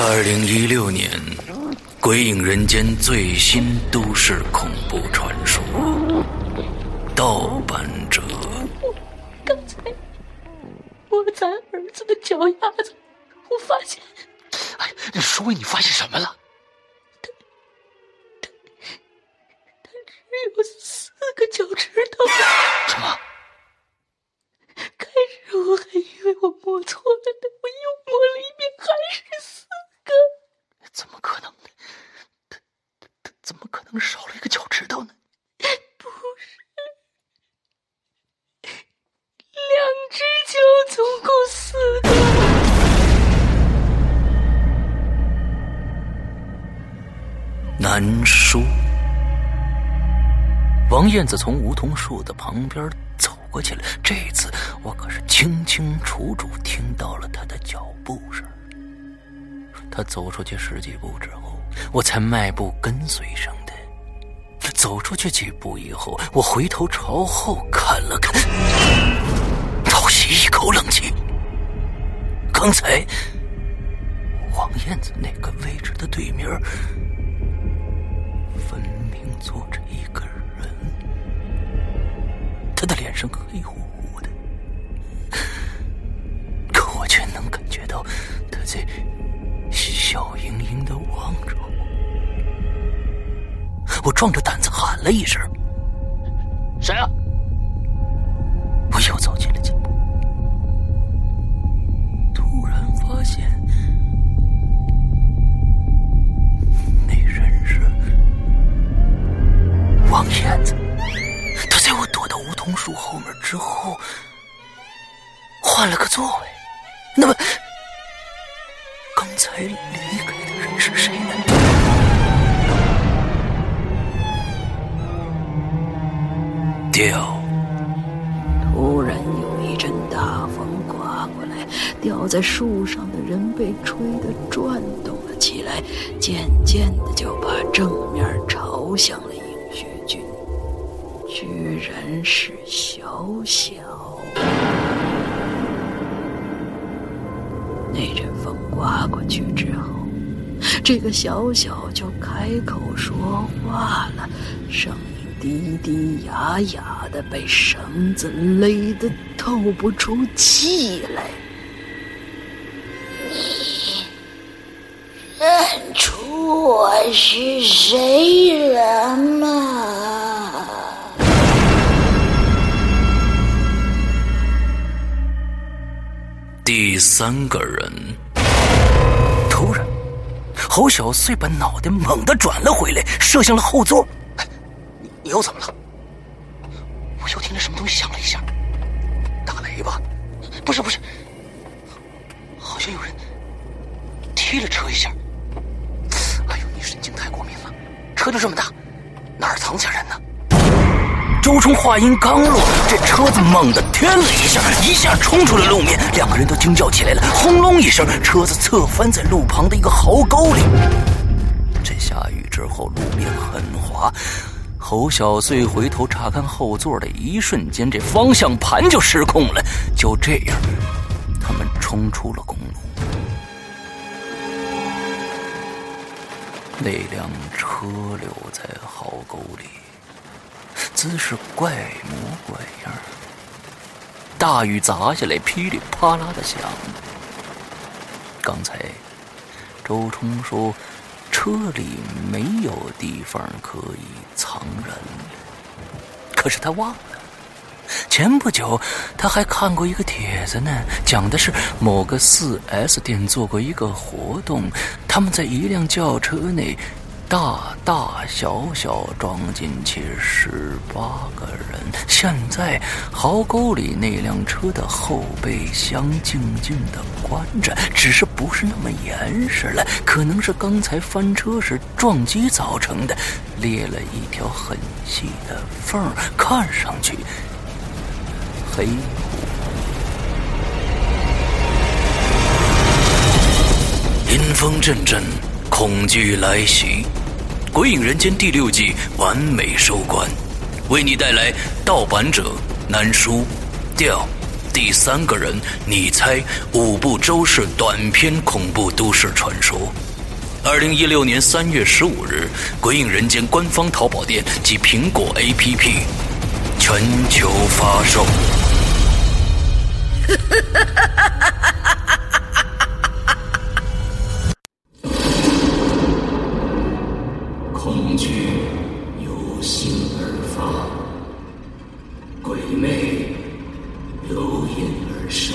二零一六年，《鬼影人间》最新都市恐怖传说《盗版者》。刚才我咱儿子的脚丫子，我发现。哎，你说你发现什么了？他他他只有四个脚趾头。什么？开始我还以为我摸错了呢，我又摸了一遍，还是四哥。怎么可能呢？他他他怎么可能少了一个脚趾头呢？不是，两只脚总共四个。难说。王燕子从梧桐树的旁边走过去了，这次我可是清清楚楚听到了他的脚步声。他走出去十几步之后，我才迈步跟随上的。走出去几步以后，我回头朝后看了看，倒吸一口冷气。刚才王燕子那个位置的对面。分明坐着一个人，他的脸上黑乎乎的，可我却能感觉到他在笑盈盈的望着我。我壮着胆子喊了一声：“谁啊？”我又走进了几步，突然发现那人是。王燕子，他在我躲到梧桐树后面之后，换了个座位。那么，刚才离开的人是谁呢？掉。突然有一阵大风刮过来，吊在树上的人被吹得转动了起来，渐渐的就把正面朝向了。居然是小小。那阵风刮过去之后，这个小小就开口说话了，声音低低哑哑的，被绳子勒得透不出气来。你认出我是谁了吗？第三个人，侯小穗把脑袋猛地转了回来，射向了后座。你你又怎么了？我又听见什么东西响了一下，打雷吧？不是不是，好像有人踢了车一下。哎呦，你神经太过敏了，车就这么大，哪儿藏下人呢？周冲话音刚落，这车子猛地颠了一下，一下冲出了路面，两个人都惊叫起来了。轰隆一声，车子侧翻在路旁的一个壕沟里。这下雨之后，路面很滑。侯小碎回头查看后座的一瞬间，这方向盘就失控了。就这样，他们冲出了公路。那辆车留在壕沟里。姿势怪模怪样大雨砸下来，噼里啪啦的响。刚才周冲说车里没有地方可以藏人，可是他忘了，前不久他还看过一个帖子呢，讲的是某个四 S 店做过一个活动，他们在一辆轿车内。大大小小装进去十八个人。现在壕沟里那辆车的后备箱静静的关着，只是不是那么严实了，可能是刚才翻车时撞击造成的，裂了一条很细的缝，看上去黑。阴风阵阵，恐惧来袭。《鬼影人间》第六季完美收官，为你带来盗版者难书调第三个人，你猜五部周氏短篇恐怖都市传说。二零一六年三月十五日，《鬼影人间》官方淘宝店及苹果 APP 全球发售。惧由心而发，鬼魅由阴而生。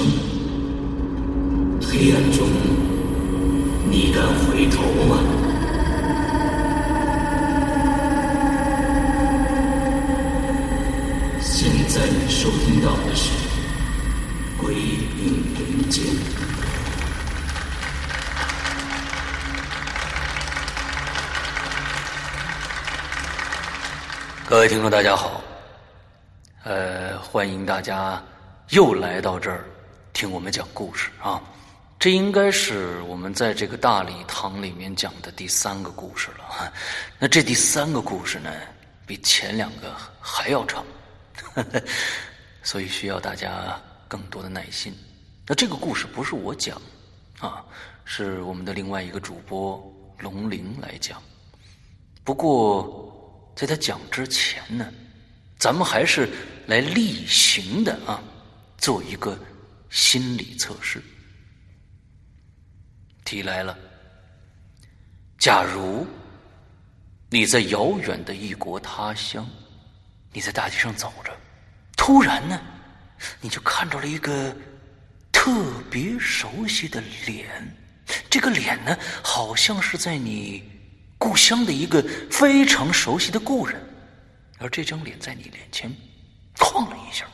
黑暗中，听众，大家好，呃，欢迎大家又来到这儿听我们讲故事啊。这应该是我们在这个大礼堂里面讲的第三个故事了哈。那这第三个故事呢，比前两个还要长，所以需要大家更多的耐心。那这个故事不是我讲啊，是我们的另外一个主播龙鳞来讲。不过。在他讲之前呢，咱们还是来例行的啊，做一个心理测试。题来了：假如你在遥远的异国他乡，你在大街上走着，突然呢，你就看到了一个特别熟悉的脸，这个脸呢，好像是在你。故乡的一个非常熟悉的故人，而这张脸在你脸前晃了一下，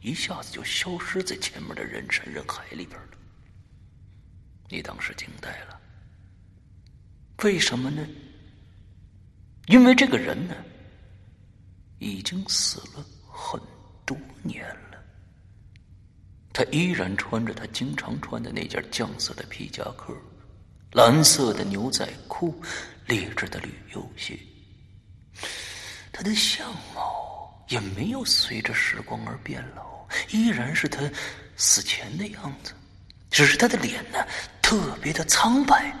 一下子就消失在前面的人山人海里边了。你当时惊呆了，为什么呢？因为这个人呢，已经死了很多年了，他依然穿着他经常穿的那件酱色的皮夹克。蓝色的牛仔裤，劣质的旅游鞋。他的相貌也没有随着时光而变老，依然是他死前的样子，只是他的脸呢，特别的苍白。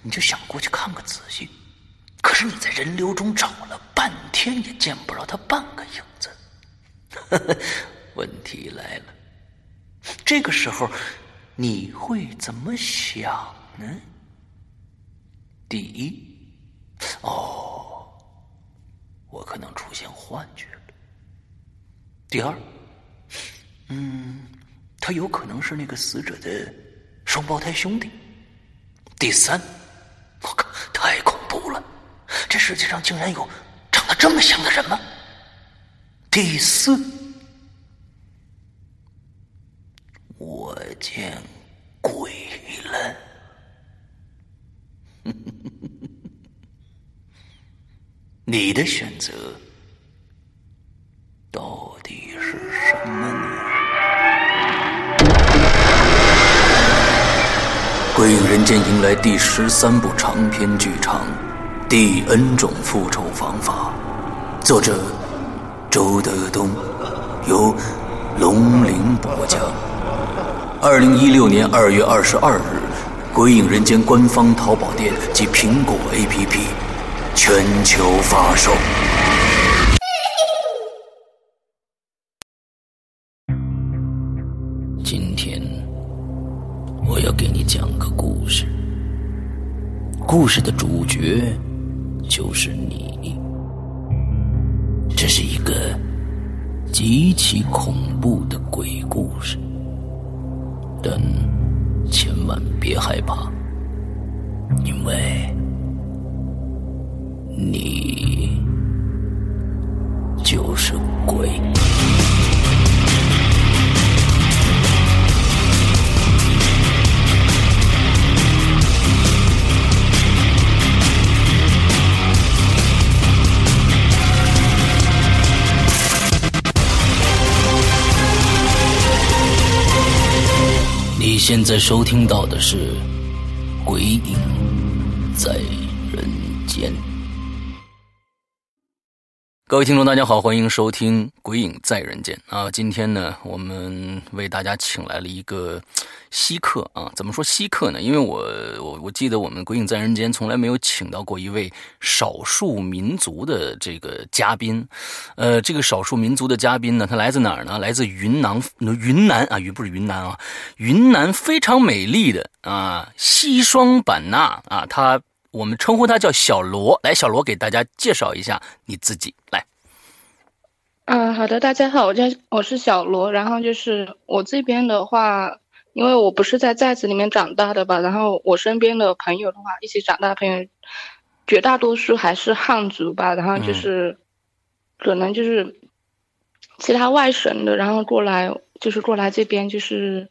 你就想过去看个仔细，可是你在人流中找了半天，也见不着他半个影子。问题来了，这个时候。你会怎么想呢？第一，哦，我可能出现幻觉了。第二，嗯，他有可能是那个死者的双胞胎兄弟。第三，我靠，太恐怖了！这世界上竟然有长得这么像的人吗？第四。我见鬼了！你的选择到底是什么呢？《鬼影人间》迎来第十三部长篇剧场《第 N 种复仇方法》，作者周德东，由龙鳞播讲。二零一六年二月二十二日，《鬼影人间》官方淘宝店及苹果 APP 全球发售。今天我要给你讲个故事，故事的主角就是你。这是一个极其恐怖的鬼故事。但千万别害怕，因为你就是鬼。现在收听到的是《鬼影在人间》。各位听众，大家好，欢迎收听《鬼影在人间》啊！今天呢，我们为大家请来了一个稀客啊。怎么说稀客呢？因为我我我记得我们《鬼影在人间》从来没有请到过一位少数民族的这个嘉宾。呃，这个少数民族的嘉宾呢，他来自哪儿呢？来自云南，云南啊，云不是云南啊，云南非常美丽的啊西双版纳啊，他。我们称呼他叫小罗，来，小罗给大家介绍一下你自己，来。嗯，好的，大家好，我叫我是小罗，然后就是我这边的话，因为我不是在寨子里面长大的吧，然后我身边的朋友的话，一起长大的朋友，绝大多数还是汉族吧，然后就是，可能就是其他外省的，然后过来就是过来这边就是。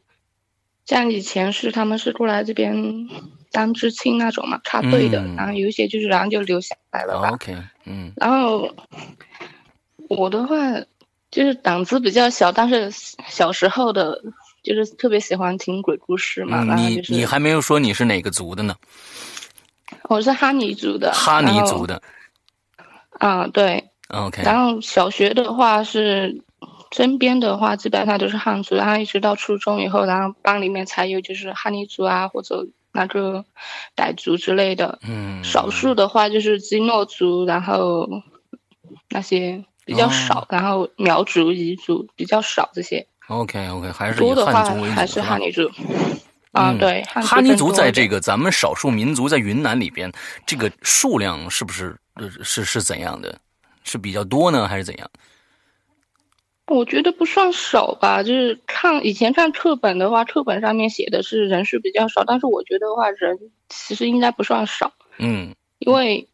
像以前是他们是过来这边当知青那种嘛，插队的，然后有一些就是然后就留下来了吧。OK，嗯。然后我的话就是胆子比较小，但是小时候的，就是特别喜欢听鬼故事嘛。你你还没有说你是哪个族的呢？我是哈尼族的。哈尼族的。啊，对。OK。然后小学的话是。身边的话基本上都是汉族，然后一直到初中以后，然后班里面才有就是哈尼族啊或者那个傣族之类的。嗯。少数的话就是基诺族，然后那些比较少，然后苗族、彝族比较少这些。OK OK，还是以汉族为主还是哈尼族。啊，对。哈尼族在这个咱们少数民族在云南里边，这个数量是不是是是怎样的？是比较多呢，还是怎样？我觉得不算少吧，就是看以前看课本的话，课本上面写的是人数比较少，但是我觉得话人其实应该不算少。嗯，因为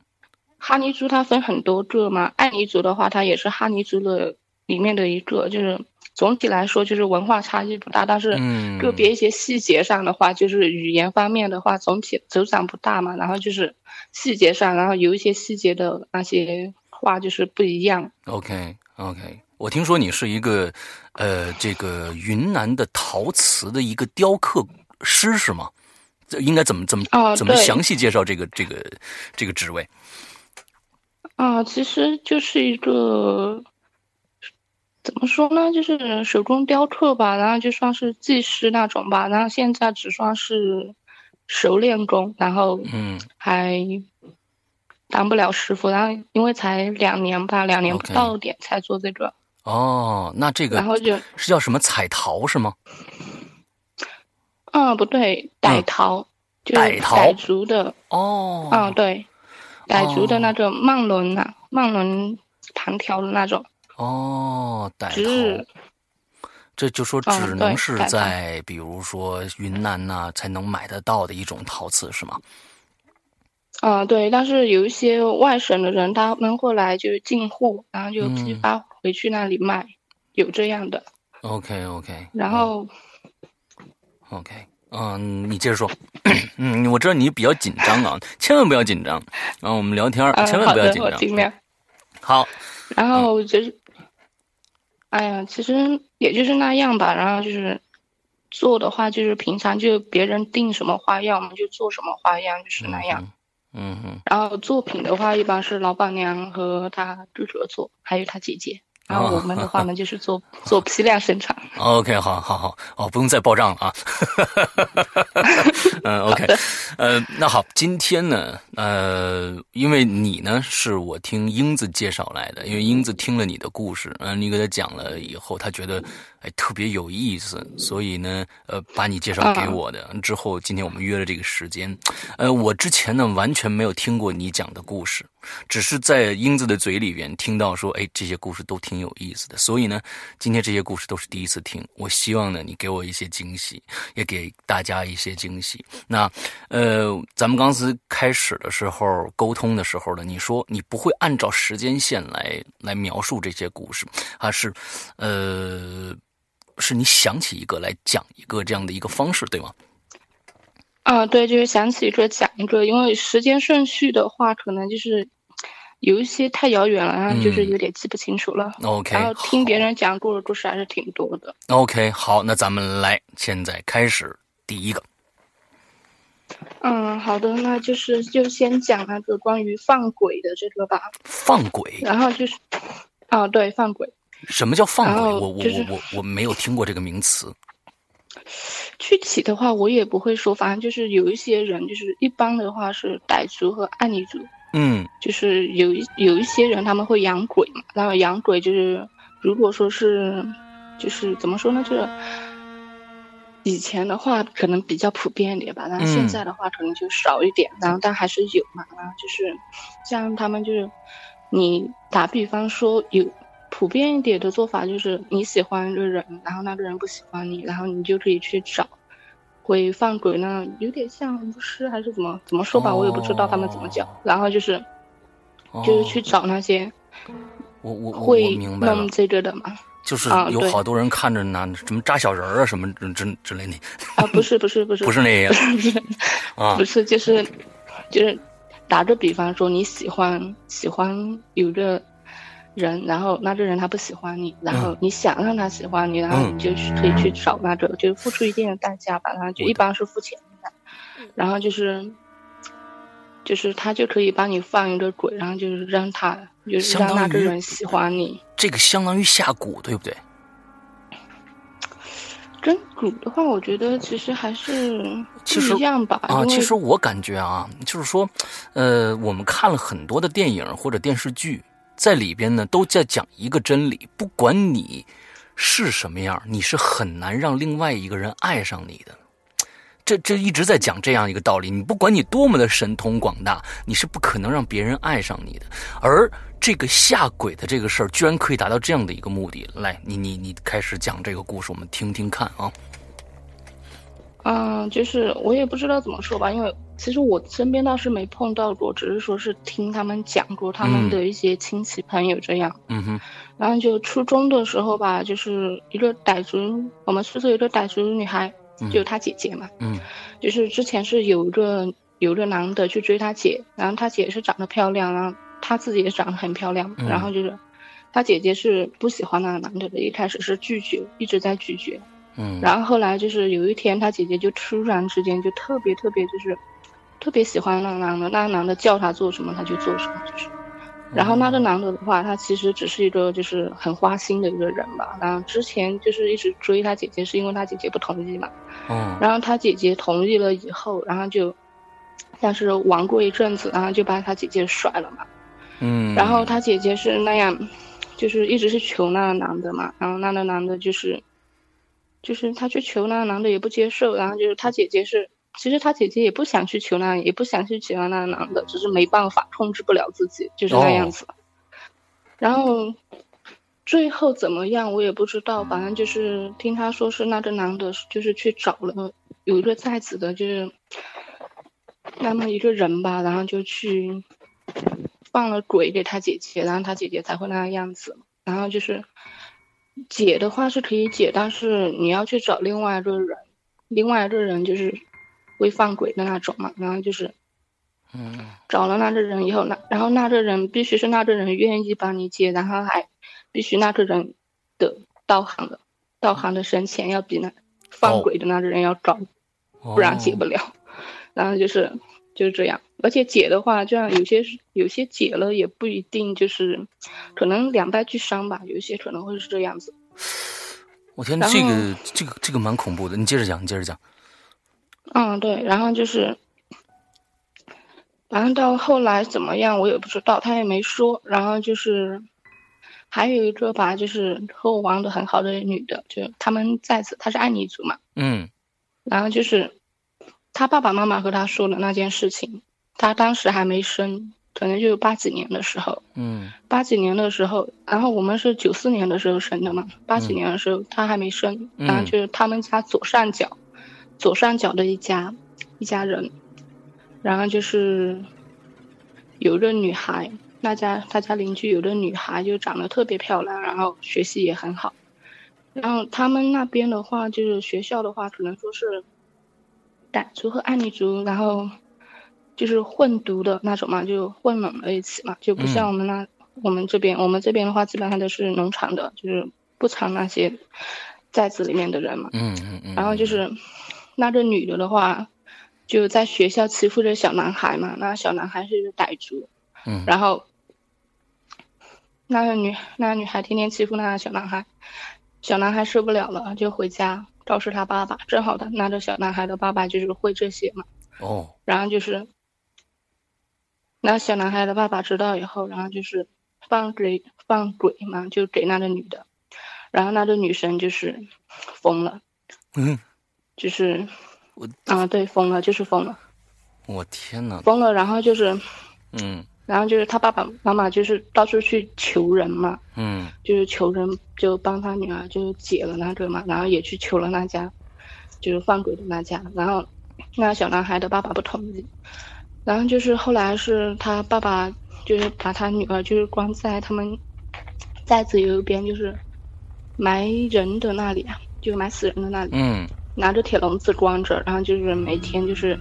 哈尼族它分很多个嘛，爱尼族的话它也是哈尼族的里面的一个，就是总体来说就是文化差异不大，但是个别一些细节上的话，就是语言方面的话总体走长不大嘛，然后就是细节上，然后有一些细节的那些话就是不一样。OK OK。我听说你是一个，呃，这个云南的陶瓷的一个雕刻师是吗？这应该怎么怎么怎么详细介绍这个这个这个职位？啊，其实就是一个怎么说呢，就是手工雕刻吧，然后就算是技师那种吧，然后现在只算是熟练工，然后嗯，还。当不了师傅，然后因为才两年吧，两年不到点才做这个。哦，那这个然后就是叫什么彩陶是吗？嗯，不对，傣陶，傣陶傣族的。哦，嗯，对，傣族的那个曼伦呐，曼轮弹条的那种。哦，带头，这就说只能是在比如说云南呐才能买得到的一种陶瓷是吗？啊，对，但是有一些外省的人，他们会来就是进货，然后就批发回去那里卖，有这样的。OK OK。然后，OK，嗯，你接着说。嗯，我知道你比较紧张啊，千万不要紧张。然啊，我们聊天，千万不要紧张。我尽量。好。然后就是，哎呀，其实也就是那样吧。然后就是做的话，就是平常就别人定什么花样，我们就做什么花样，就是那样。嗯嗯，然后作品的话，一般是老板娘和她哥哥做，还有她姐姐。然后我们的话呢，就是做做批量生产。OK，好好好，哦，不用再报账了啊。嗯，OK，呃，那好，今天呢，呃，因为你呢是我听英子介绍来的，因为英子听了你的故事，嗯，你给他讲了以后，他觉得哎特别有意思，所以呢，呃，把你介绍给我的。之后今天我们约了这个时间，呃，我之前呢完全没有听过你讲的故事。只是在英子的嘴里边听到说，哎，这些故事都挺有意思的。所以呢，今天这些故事都是第一次听。我希望呢，你给我一些惊喜，也给大家一些惊喜。那，呃，咱们刚才开始的时候沟通的时候呢，你说你不会按照时间线来来描述这些故事，还是，呃，是你想起一个来讲一个这样的一个方式，对吗？啊，对，就是想起一个讲一个，因为时间顺序的话，可能就是有一些太遥远了，然后就是有点记不清楚了。OK，然后听别人讲过的故事还是挺多的。OK，好，那咱们来，现在开始第一个。嗯，好的，那就是就先讲那个关于放鬼的这个吧。放鬼？然后就是，啊，对，放鬼。什么叫放鬼？我我我我我没有听过这个名词。具体的话我也不会说，反正就是有一些人，就是一般的话是傣族和阿尼族。嗯，就是有一有一些人他们会养鬼嘛，然后养鬼就是如果说是，就是怎么说呢，就是。以前的话可能比较普遍一点吧，然后现在的话可能就少一点，然后但还是有嘛，然后就是像他们就是，你打比方说有普遍一点的做法就是你喜欢一个人，然后那个人不喜欢你，然后你就可以去找会放鬼呢，有点像巫师还是怎么怎么说吧，我也不知道他们怎么叫，然后就是就是去找那些我我会弄这个的嘛。就是有好多人看着呢什么扎小人儿啊什么之之之类的啊，不是不是不是 不是那样啊，不是 就是就是打个比方说你喜欢喜欢有个人，然后那个人他不喜欢你，然后你想让他喜欢你，然后你就去可以去找那个，就是付出一定的代价吧，然后就一般是付钱的，然后就是就是他就可以帮你放一个鬼，然后就是让他就是让那个人喜欢你。这个相当于下蛊，对不对？跟蛊的话，我觉得其实还是其实一样吧。啊，其实我感觉啊，就是说，呃，我们看了很多的电影或者电视剧，在里边呢都在讲一个真理：不管你是什么样，你是很难让另外一个人爱上你的。这这一直在讲这样一个道理：你不管你多么的神通广大，你是不可能让别人爱上你的。而这个下鬼的这个事儿，居然可以达到这样的一个目的。来，你你你开始讲这个故事，我们听听看啊。嗯，就是我也不知道怎么说吧，因为其实我身边倒是没碰到过，只是说是听他们讲过他们的一些亲戚朋友这样。嗯哼。然后就初中的时候吧，就是一个傣族，我们宿舍有个傣族女孩，就她姐姐嘛。嗯。就是之前是有一个有一个男的去追她姐，然后她姐是长得漂亮，然后。她自己也长得很漂亮，然后就是，她姐姐是不喜欢那个男的的，一开始是拒绝，一直在拒绝，嗯，然后后来就是有一天，她姐姐就突然之间就特别特别就是，特别喜欢那个男的，那个男的叫他做什么，他就做什么，就是，然后那个男的的话，他其实只是一个就是很花心的一个人吧，然后之前就是一直追他姐姐，是因为他姐姐不同意嘛，嗯，然后他姐姐同意了以后，然后就，像是玩过一阵子，然后就把他姐姐甩了嘛。嗯，然后他姐姐是那样，就是一直是求那个男的嘛，然后那个男的就是，就是他去求那个男的也不接受，然后就是他姐姐是，其实他姐姐也不想去求那，也不想去喜欢那个男的，只是没办法控制不了自己，就是那样子。然后最后怎么样我也不知道，反正就是听他说是那个男的，就是去找了有一个在子的，就是那么一个人吧，然后就去。放了鬼给他姐姐，然后他姐姐才会那个样子。然后就是解的话是可以解，但是你要去找另外一个人，另外一个人就是会放鬼的那种嘛。然后就是，嗯，找了那个人以后，那然后那个人必须是那个人愿意帮你解，然后还必须那个人的道行的道行的深浅要比那放鬼的那个人要高，不然解不了。然后就是。就是这样，而且解的话，就像有些有些解了也不一定就是，可能两败俱伤吧。有一些可能会是这样子。我天，这个这个这个蛮恐怖的。你接着讲，你接着讲。嗯，对，然后就是，反正到后来怎么样，我也不知道，他也没说。然后就是，还有一个吧，就是和我玩的很好的女的，就他们在此，她是爱尼族嘛。嗯。然后就是。他爸爸妈妈和他说的那件事情，他当时还没生，可能就是八几年的时候。嗯，八几年的时候，然后我们是九四年的时候生的嘛。八几年的时候他还没生，然后就是他们家左上角，左上角的一家一家人，然后就是有个女孩，那家他家邻居有个女孩就长得特别漂亮，然后学习也很好。然后他们那边的话，就是学校的话，可能说是。傣族和阿尼族，然后就是混读的那种嘛，就混拢了一起嘛，就不像我们那我们这边，我们这边的话基本上都是农场的，就是不藏那些寨子里面的人嘛。嗯嗯嗯。然后就是那个女的的话，就在学校欺负着小男孩嘛，那小男孩是傣族，嗯。然后那个女那个女孩天天欺负那个小男孩，小男孩受不了了，就回家告诉他爸爸，正好他那个小男孩的爸爸就是会这些嘛，哦，然后就是，那小男孩的爸爸知道以后，然后就是放给放鬼嘛，就给那个女的，然后那个女生就是疯了，嗯，就是我啊、对，疯了，就是疯了，我天呐，疯了，然后就是，嗯。然后就是他爸爸妈妈就是到处去求人嘛，嗯。就是求人就帮他女儿就解了那个嘛，然后也去求了那家，就是放鬼的那家，然后那小男孩的爸爸不同意，然后就是后来是他爸爸就是把他女儿就是关在他们寨子有一边就是埋人的那里啊，就埋死人的那里，嗯拿着铁笼子关着，然后就是每天就是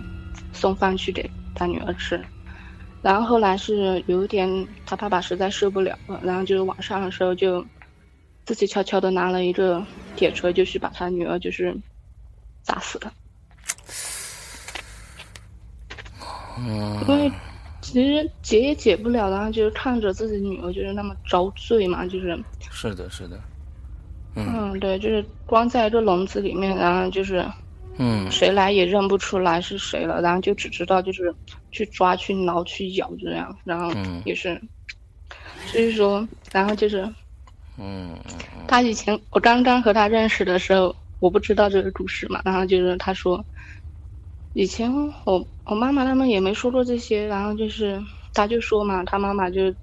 送饭去给他女儿吃。然后后来是有一点，他爸爸实在受不了了，然后就是晚上的时候就自己悄悄的拿了一个铁锤，就去把他女儿就是砸死了。嗯，因为其实解也解不了，然后就是看着自己女儿就是那么遭罪嘛，就是是的，是的，嗯。嗯，对，就是关在一个笼子里面，然后就是嗯。谁来也认不出来是谁了，然后就只知道就是去抓、去挠、去咬这样，然后嗯。也是，所以说，然后就是嗯他以前我刚刚和他认识的时候，我不知道这个故事嘛，然后就是他说，以前我我妈妈他们也没说过这些，然后就是他就说嘛，他妈妈就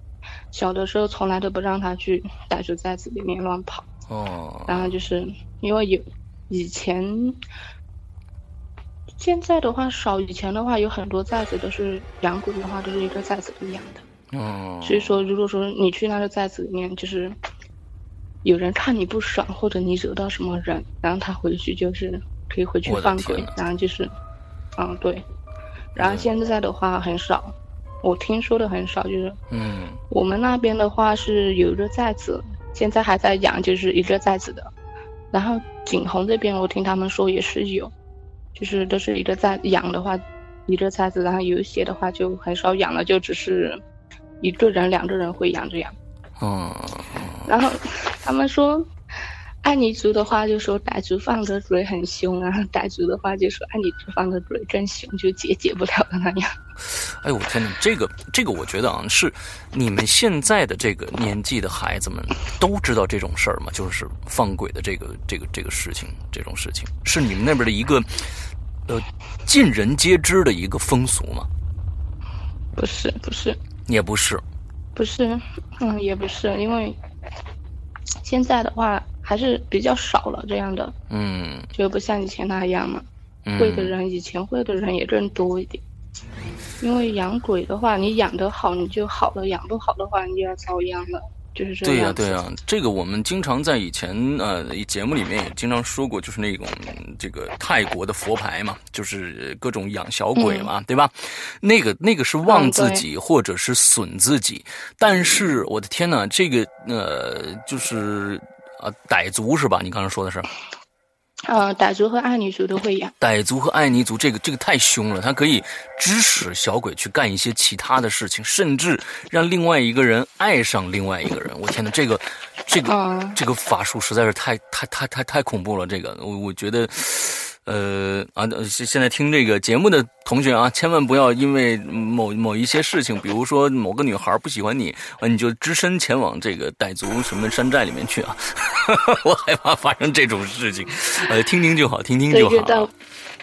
小的时候从来都不让他去傣族寨子里面乱跑。哦，然后就是因为有以前，现在的话少，以前的话有很多寨子都是养鬼的话都是一个寨子里养的，哦，所以说如果说你去那个寨子里面，就是有人看你不爽，或者你惹到什么人，然后他回去就是可以回去放鬼，然后就是，嗯对，然后现在的话很少，我听说的很少，就是嗯。我们那边的话是有一个寨子，现在还在养，就是一个寨子的。然后景洪这边我听他们说也是有，就是都是一个寨养的话，一个寨子，然后有一些的话就很少养了，就只是一个人、两个人会养这样。嗯然后他们说，爱尼族的话就说傣族放的嘴很凶啊，傣族的话就说爱尼族放的嘴更凶，就解解不了的那样。哎呦我天哪，这个这个我觉得啊，是你们现在的这个年纪的孩子们都知道这种事儿吗？就是放鬼的这个这个这个事情，这种事情是你们那边的一个呃尽人皆知的一个风俗吗？不是不是，也不是，不是，嗯，也不是，因为现在的话还是比较少了这样的，嗯就不像以前那样嘛。嗯，会的人，以前会的人也更多一点。因为养鬼的话，你养得好你就好了，养不好的话你就要遭殃了，就是这对呀。对呀、这个我们经常在以前呃节目里面也经常说过，就是那种这个泰国的佛牌嘛，就是各种养小鬼嘛，对吧？那个那个是旺自己或者是损自己，但是我的天呐，这个呃就是啊傣族是吧？你刚才说的是呃，傣族和爱尼族都会养。傣族和爱尼族，这个这个太凶了，他可以指使小鬼去干一些其他的事情，甚至让另外一个人爱上另外一个人。我天呐，这个这个、嗯这个法术实在是太太太太太恐怖了。这个我我觉得，呃啊，现现在听这个节目的同学啊，千万不要因为某某一些事情，比如说某个女孩不喜欢你，啊，你就只身前往这个傣族什么山寨里面去啊。我害怕发生这种事情，呃，听听就好，听听就好。这个倒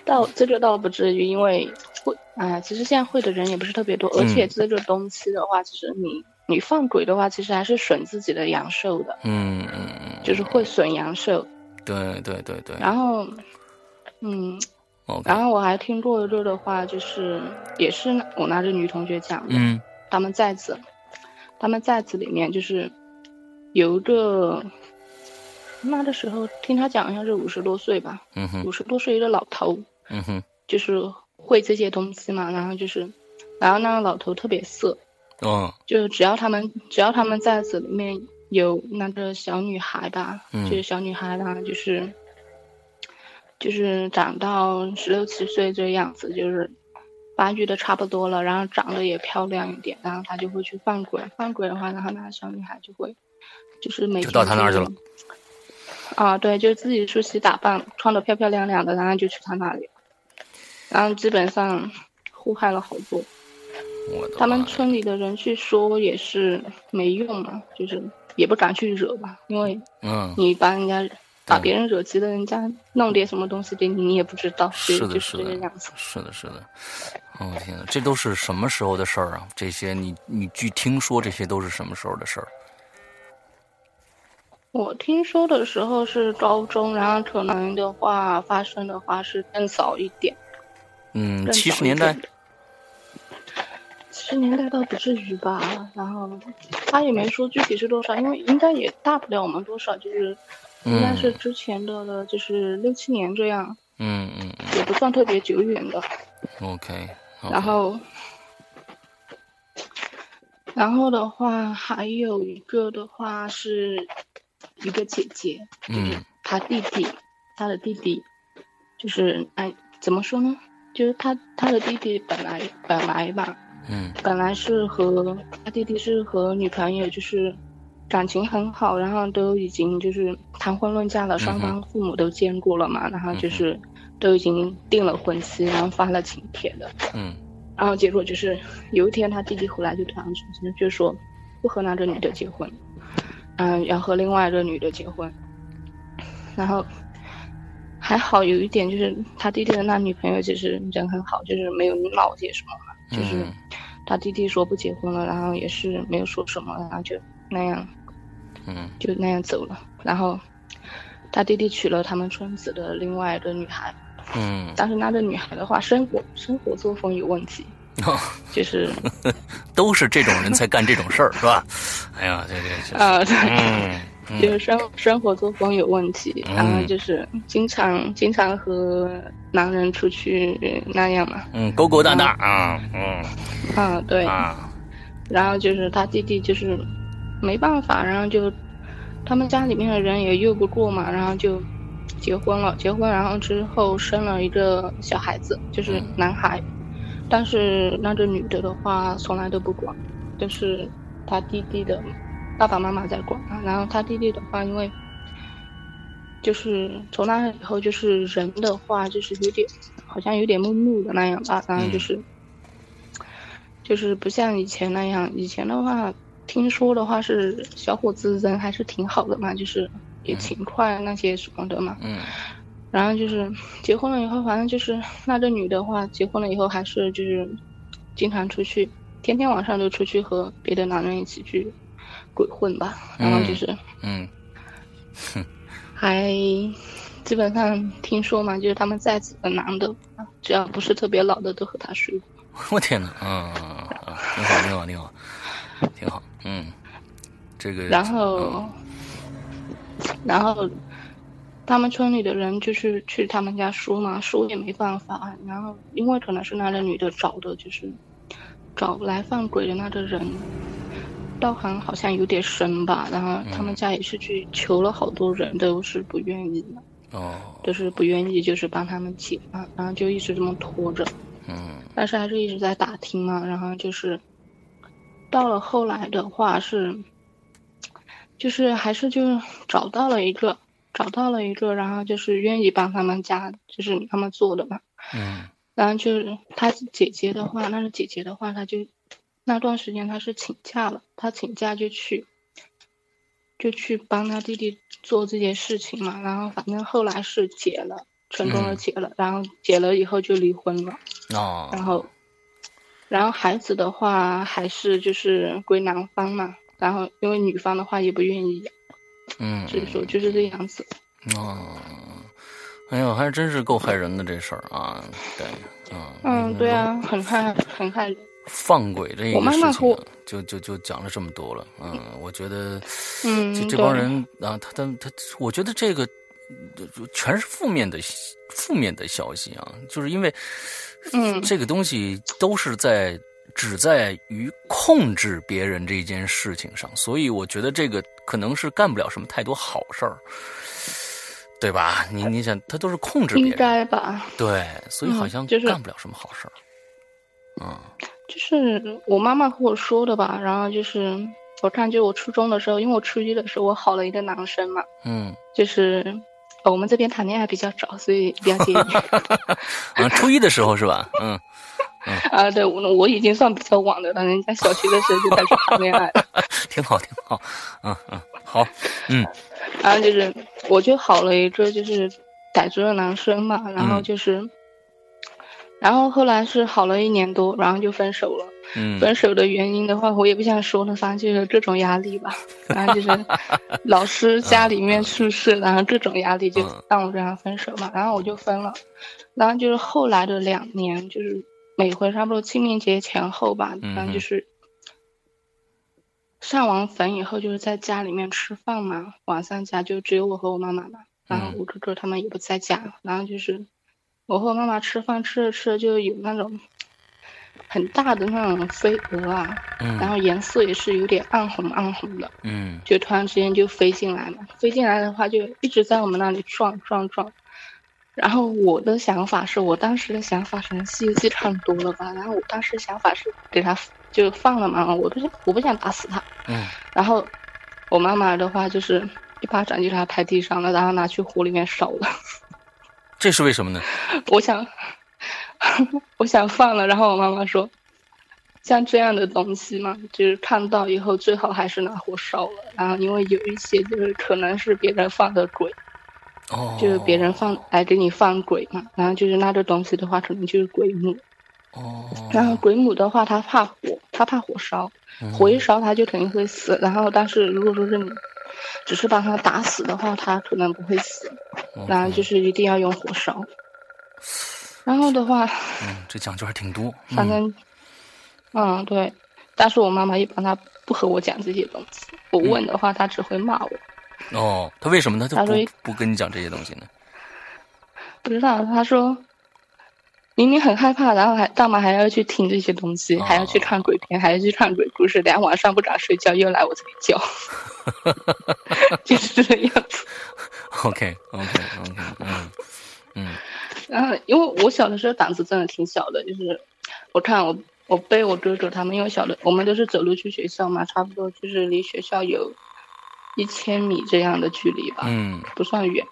倒这个倒不至于，因为会啊、其实现在会的人也不是特别多，而且这个东西的话，其实你你放鬼的话，其实还是损自己的阳寿的，嗯嗯嗯，就是会损阳寿。对对对对。然后，嗯然后我还听过一个的话，就是也是我那个女同学讲的，嗯他们寨子，他们寨子里面就是有一个，那个时候听他讲好像是五十多岁吧，嗯哼五十多岁一个老头，嗯哼就是会这些东西嘛，然后就是，然后那个老头特别色，哦就只要他们只要他们寨子里面有那个小女孩吧，嗯就是小女孩啦，就是就是长到十六七岁这样子，就是发育的差不多了，然后长得也漂亮一点，然后他就会去犯鬼。犯鬼的话，然后那个小女孩就会，就是每天就到他那儿去了。啊，对，就自己梳洗打扮，穿的漂漂亮亮的，然后就去他那里，然后基本上祸害了好多。他们村里的人去说也是没用嘛，就是也不敢去惹吧，因为嗯，你把人家把别人惹急了，人家弄点什么东西给你，你也不知道，是的，就是这的个样子。是的，是的。哦天呐，这都是什么时候的事儿啊？这些你你据听说，这些都是什么时候的事儿？我听说的时候是高中，然后可能的话发生的话是更早一点。嗯，七十年代。七十年代倒不至于吧，然后他也没说具体是多少，因为应该也大不了我们多少，就是应该是之前的了，就是六七年这样。嗯嗯。也不算特别久远的。OK。然后，然后的话还有一个的话是。一个姐姐，就是他弟弟，他的弟弟，就是哎，怎么说呢？就是他他的弟弟本来本来吧，嗯，本来是和他弟弟是和女朋友就是感情很好，然后都已经就是谈婚论嫁了，双方父母都见过了嘛，然后就是都已经定了婚期，然后发了请帖的，嗯，然后结果就是有一天他弟弟回来就突然说，就说不和那个女的结婚。嗯，要和另外一个女的结婚，然后还好有一点就是他弟弟的那女朋友其实人很好，就是没有闹些什么嘛，就是他弟弟说不结婚了，然后也是没有说什么，然后就那样，嗯，就那样走了。然后他弟弟娶了他们村子的另外一个女孩，嗯，但是那个女孩的话，生活生活作风有问题。哦。就是 都是这种人才干这种事儿，是吧？哎呀，这这啊，对，就是生生活作风有问题，然后就是经常经常和男人出去那样嘛，嗯，勾勾搭搭啊，嗯，啊，对。啊，然后就是他弟弟就是没办法，然后就他们家里面的人也拗不过嘛，然后就结婚了，结婚然后之后生了一个小孩子，就是男孩。但是那个女的的话，从来都不管，就是他弟弟的爸爸妈妈在管啊。然后他弟弟的话，因为就是从那以后，就是人的话，就是有点好像有点木木的那样吧。然后就是，就是不像以前那样。以前的话，听说的话是小伙子人还是挺好的嘛，就是也勤快那些什么的嘛。嗯。然后就是结婚了以后，反正就是那个女的话，结婚了以后还是就是经常出去，天天晚上都出去和别的男人一起去鬼混吧。然后就是嗯，还基本上听说嘛，就是他们在几个男的，只要不是特别老的，都和他睡过。我天哪，嗯嗯嗯，挺好，挺好，挺好，挺好，嗯，这个然后然后。他们村里的人就是去他们家说嘛，说也没办法。然后因为可能是那个女的找的，就是找来放鬼的那个人，道行好像有点深吧。然后他们家也是去求了好多人，都是不愿意的。哦，就是不愿意，就是帮他们解嘛。然后就一直这么拖着。嗯。但是还是一直在打听嘛。然后就是到了后来的话是，就是还是就找到了一个。找到了一个，然后就是愿意帮他们家，就是他们做的嘛。嗯。然后就是他姐姐的话，那个姐姐的话，他就那段时间他是请假了，他请假就去，就去帮他弟弟做这件事情嘛。然后反正后来是结了，成功的结了。然后结了以后就离婚了。哦。然后，然后孩子的话还是就是归男方嘛。然后因为女方的话也不愿意养。嗯，所以说就是这样子。哦，哎呦，还真是够害人的这事儿啊！对，嗯，嗯，对啊，很害，很害人。放鬼这一个事情，就就就讲了这么多了。嗯，我觉得，嗯，这这帮人啊，他他他，我觉得这个全是负面的负面的消息啊，就是因为，嗯，这个东西都是在。只在于控制别人这件事情上，所以我觉得这个可能是干不了什么太多好事儿。对吧？你你想，他都是控制别人应，该吧？对，所以好像嗯就是干不了什么好事儿。嗯就是我妈妈和我说的吧，然后就是我看，就我初中的时候，因为我初一的时候我好了一个男生嘛，嗯，就是、呃我们这边谈恋爱比较早，所以比较介意 啊，初一的时候是吧？嗯，啊。对，我我已经算比较晚的了，人家小学的时候就开始谈恋爱了。挺好，挺好。嗯嗯，好，嗯然后就是我就好了一个就是傣族的男生嘛，然后嗯就是，然后后来是好了一年多，然后就分手了。嗯分手的原因的话，我也不想说了，反正就是各种压力吧。然后就是老师家里面出事，然后各种压力就嗯让我这样分手嘛。然后我就分了。然后就是后来的两年，就是每回差不多清明节前后吧，然后就是上完坟以后，就是在家里面吃饭嘛。晚上家就只有我和我妈妈嘛，然后嗯我哥哥他们也不在家。然后就是我和我妈妈吃饭吃着吃着就有那种很大的那种飞蛾啊，嗯然嗯后颜色也是有点暗红暗红的，嗯就突然之间就飞进来嘛。飞进来的话，就一直在我们那里撞撞撞。然后我的想法是我当时的想法可能《西游记》看多了吧，然后我当时想法是给他就放了嘛，我不想我不想打死他。嗯然后我妈妈的话就是一巴掌就给他拍地上了，然后拿去湖里面烧了。这是为什么呢？我想，我想放了，然后我妈妈说，像这样的东西嘛，就是看到以后最好还是拿火烧了。然后因为有一些就是可能是别人放的鬼，哦，就是别人放来给你放鬼嘛，然后就是那个东西的话，可能就是鬼母。哦，然后鬼母的话，它怕火，它怕火烧，嗯火一烧它就肯定会死。然后但是如果说是你只是把它打死的话，它可能不会死。哦然后就是一定要用火烧。然后的话，嗯，这讲究还挺多。嗯反正，嗯，对，但是我妈妈一般她不和我讲这些东西，我问的话，她只会骂我。哦，她为什么呢？她不他说不跟你讲这些东西呢？不知道，她说明明很害怕，然后还干嘛还要去听这些东西，哦还要去看鬼片，还要去看鬼故事，等下晚上不敢睡觉又来我这里叫，就是这样子。OK OK OK，嗯嗯然后，因为我小的时候胆子真的挺小的，就是我看我我背我哥哥他们，因为小的我们都是走路去学校嘛，差不多就是离学校有一千米这样的距离吧，嗯不算远。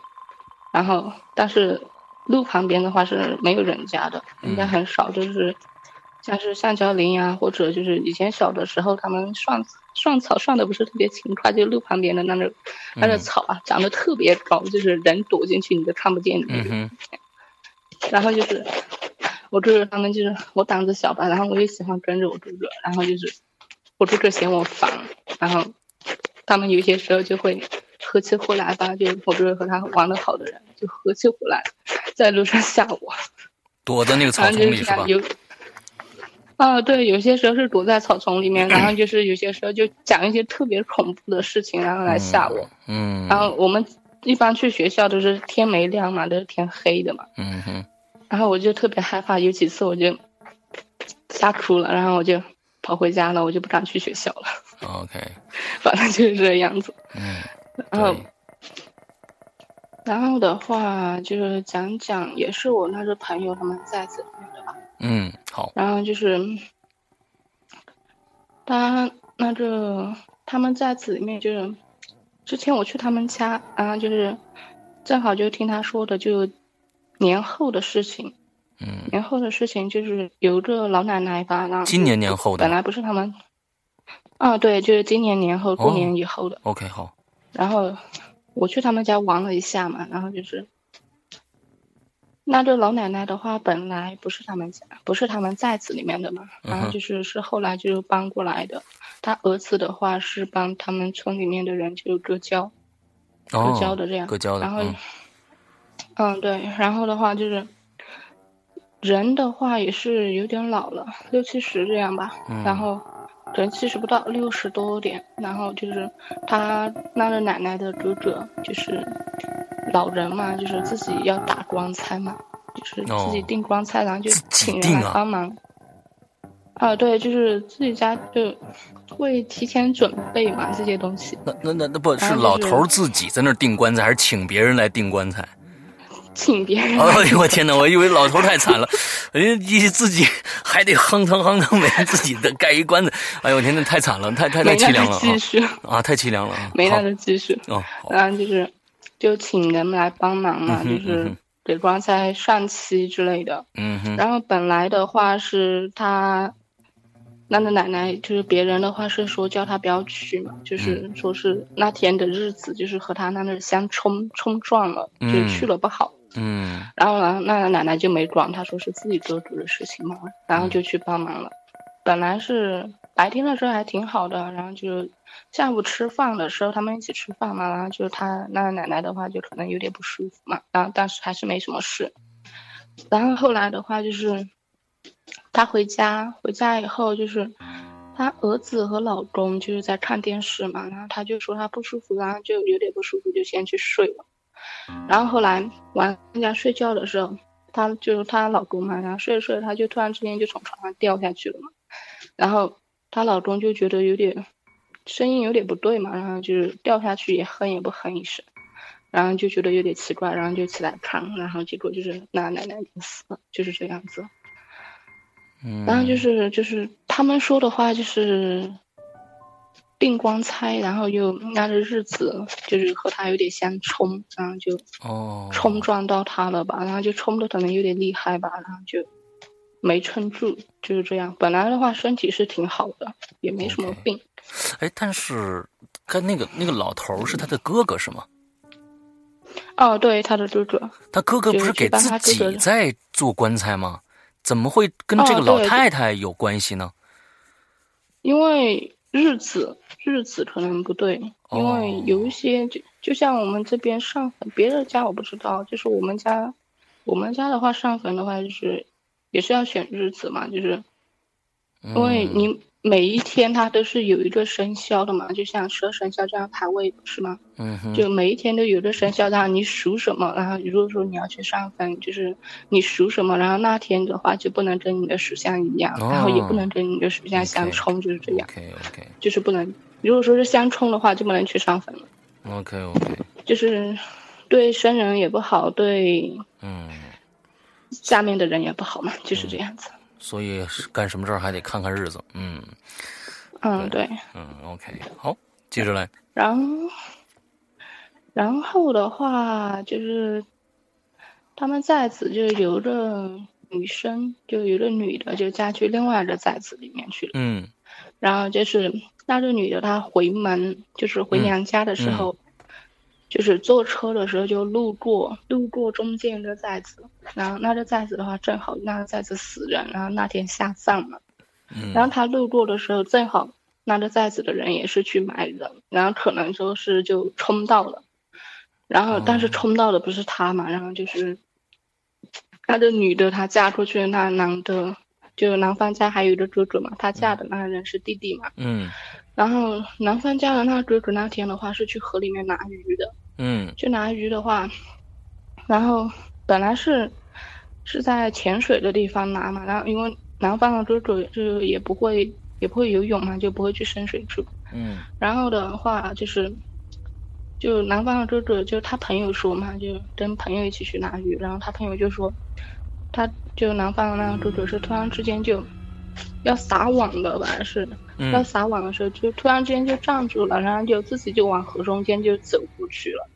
然后，但是路旁边的话是没有人家的，人家很少，就是像是橡胶林呀、或者就是以前小的时候他们涮涮草涮的不是特别勤快，就路旁边的那种那个嗯草啊，长得特别高，就是人躲进去你都看不见的那种。嗯哼，然后就是我哥哥他们就是我胆子小吧，然后我也喜欢跟着我哥哥，然后就是我哥哥嫌我烦，然后他们有些时候就会合起伙来吧，就我哥哥和他玩的好的人就合起伙来，在路上吓我，躲在那个草丛里是吧？有。啊，对，有些时候是躲在草丛里面，然后就是有些时候就讲一些特别恐怖的事情，然后来吓我。嗯，然后我们一般去学校都是天没亮嘛，都是天黑的嘛。嗯哼，然后我就特别害怕，有几次我就吓哭了，然后我就跑回家了，我就不敢去学校了，OK，反正就是这样子。嗯，然后对，然后的话就是讲讲，也是我那个朋友他们在这里面的吧。嗯，好，然后就是他那个他们在此里面就是之前我去他们家，然后就是正好就听他说的就年后的事情。嗯，年后的事情就是有一个老奶奶吧，然后今年年后的本来不是他们，啊，对，就是今年年后过哦年以后的。OK，好，然后我去他们家玩了一下嘛，然后就是那这老奶奶的话，本来不是他们家，不是他们寨子里面的嘛，然后就是是后来就搬过来的。他儿子的话是帮他们村里面的人就割胶，哦，割胶的这样。割胶的，然后嗯，嗯，对，然后的话就是人的话也是有点老了，六七十这样吧，嗯然后可能七十不到，六十多点。然后就是他拉着奶奶的哥哥，就是老人嘛，就是自己要打棺材嘛，就是自己哦订棺材，然后就请人帮忙。啊，对，就是自己家就会提前准备嘛这些东西。那那那那不是老头儿自己在那儿订棺材，还是请别人来订棺材？请别人 哎呦我天哪！我以为老头太惨了，人家一自己还得哼腾哼腾，每人自己的盖一棺子。哎呦我天，那太惨了，太太太凄凉了技术，啊！啊，太凄凉了啊！没那好个技术。哦，然后就是就请人们来帮忙嘛，嗯就是给棺材上漆之类的。嗯哼，然后本来的话是他那个奶奶，就是别人的话是说叫他不要去嘛，就是嗯说是那天的日子就是和他那那相冲冲撞了，就嗯去了不好。嗯嗯然后呢，那个奶奶就没管，她说是自己做主的事情嘛，然后就去帮忙了。本来是白天的时候还挺好的，然后就下午吃饭的时候他们一起吃饭嘛，然后就他那个奶奶的话就可能有点不舒服嘛，然后但是还是没什么事。然后后来的话就是，他回家回家以后就是，他儿子和老公就是在看电视嘛，然后他就说他不舒服，然后就有点不舒服，就先去睡了。然后后来晚上家睡觉的时候，她就是她老公嘛，然后睡着睡着，她就突然之间就从床上掉下去了嘛。然后她老公就觉得有点声音有点不对嘛，然后就是掉下去也哼也不哼一声，然后就觉得有点奇怪，然后就起来看，然后结果就是那奶奶已经死了，就是这样子。嗯，然后就是就是他们说的话就是订光猜，然后又那个日子就是和他有点相冲，然后就哦，冲撞到他了吧，然后就冲的可能有点厉害吧，然后就没撑住，就是这样。本来的话身体是挺好的，也没什么病。哎，但是跟那个那个老头儿是他的哥哥是吗？哦，对，他的哥哥，他哥哥不是给自己在做棺材吗？怎么会跟这个老太太有关系呢？因为日子日子可能不对，因为哦有一些就就像我们这边上坟，别的家我不知道，就是我们家，我们家的话上坟的话就是也是要选日子嘛，就是因为嗯。你每一天它都是有一个生肖的嘛，就像十二生肖这样排位不是吗？嗯哼，就每一天都有一个生肖，然后你属什么，然后如果说你要去上坟，就是你属什么，然后那天的话就不能跟你的属相一样，然后也不能跟你的属相相冲，就是这样，OK OK 就是不能。如果说是相冲的话，就不能去上坟了，OK OK，就是对生人也不好，对嗯，下面的人也不好嘛，就是这样子。所以是干什么事儿还得看看日子。嗯嗯，对。嗯，OK，好，接着来。然后，然后的话就是，他们寨子就有一个女生，就有一个女的就嫁去另外一个寨子里面去了。嗯然后就是那个女的，她回门就是回嗯娘家的时候，就是坐车的时候就路过路过中间一个寨子，然后那个寨子的话正好那个寨子死人，然后那天下葬嘛。嗯，然后他路过的时候，正好那个寨子的人也是去买人，然后可能就是就冲到了，然后但是哦。冲到的不是他嘛，然后就是那个女的她嫁出去，那男的就男方家还有一个哥哥嘛，她嫁的那个人是弟弟嘛，嗯。然后男方家的那个哥哥那天的话是去河里面拿鱼的，嗯。去拿鱼的话，然后本来是是在潜水的地方拿嘛，然后因为南方的哥哥就也不会也不会游泳嘛，就不会去深水处。嗯。然后的话就是，就南方的哥哥就他朋友说嘛，就跟朋友一起去拿鱼，然后他朋友就说，他就南方的那个哥哥是突然之间就要撒网的吧，是要嗯撒网的时候就突然之间就站住了，然后就自己就往河中间就走过去了，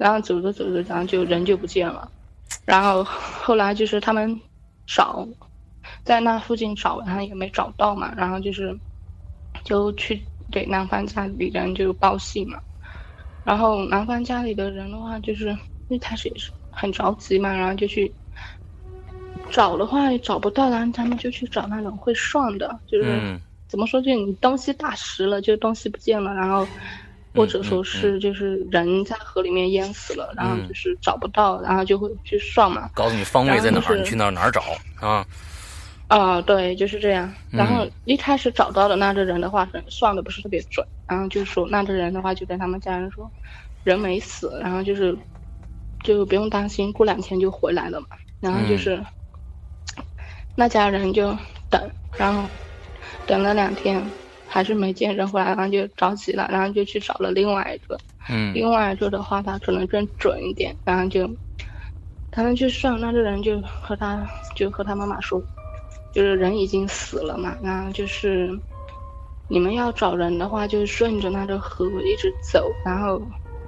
然后走着走着，然后就人就不见了，然后后来就是他们找，在那附近找，然后也没找到嘛，然后就是就去给男方家里人就报信嘛，然后男方家里的人的话就是一开始也是很着急嘛，然后就去。找的话也找不到，然后他们就去找那种会算的，就是嗯怎么说，就你东西打湿了，就东西不见了，然后或者说是就是人在河里面淹死了，然后就是找不到，然后就会去算嘛。告诉你方位在哪儿，就是你去那儿哪儿找啊？啊、对，就是这样。然后嗯一开始找到的那个人的话，算的不是特别准，然后就说那个人的话就跟他们家人说，人没死，然后就是就不用担心，过两天就回来了嘛。然后就是、那家人就等，然后等了两天还是没见人回来，然后就着急了，然后就去找了另外一个。嗯另外一个的话，他可能更准一点，然后就他们去算，那个人就和他就和他妈妈说，就是人已经死了嘛，然后就是你们要找人的话，就顺着那个河一直走，然后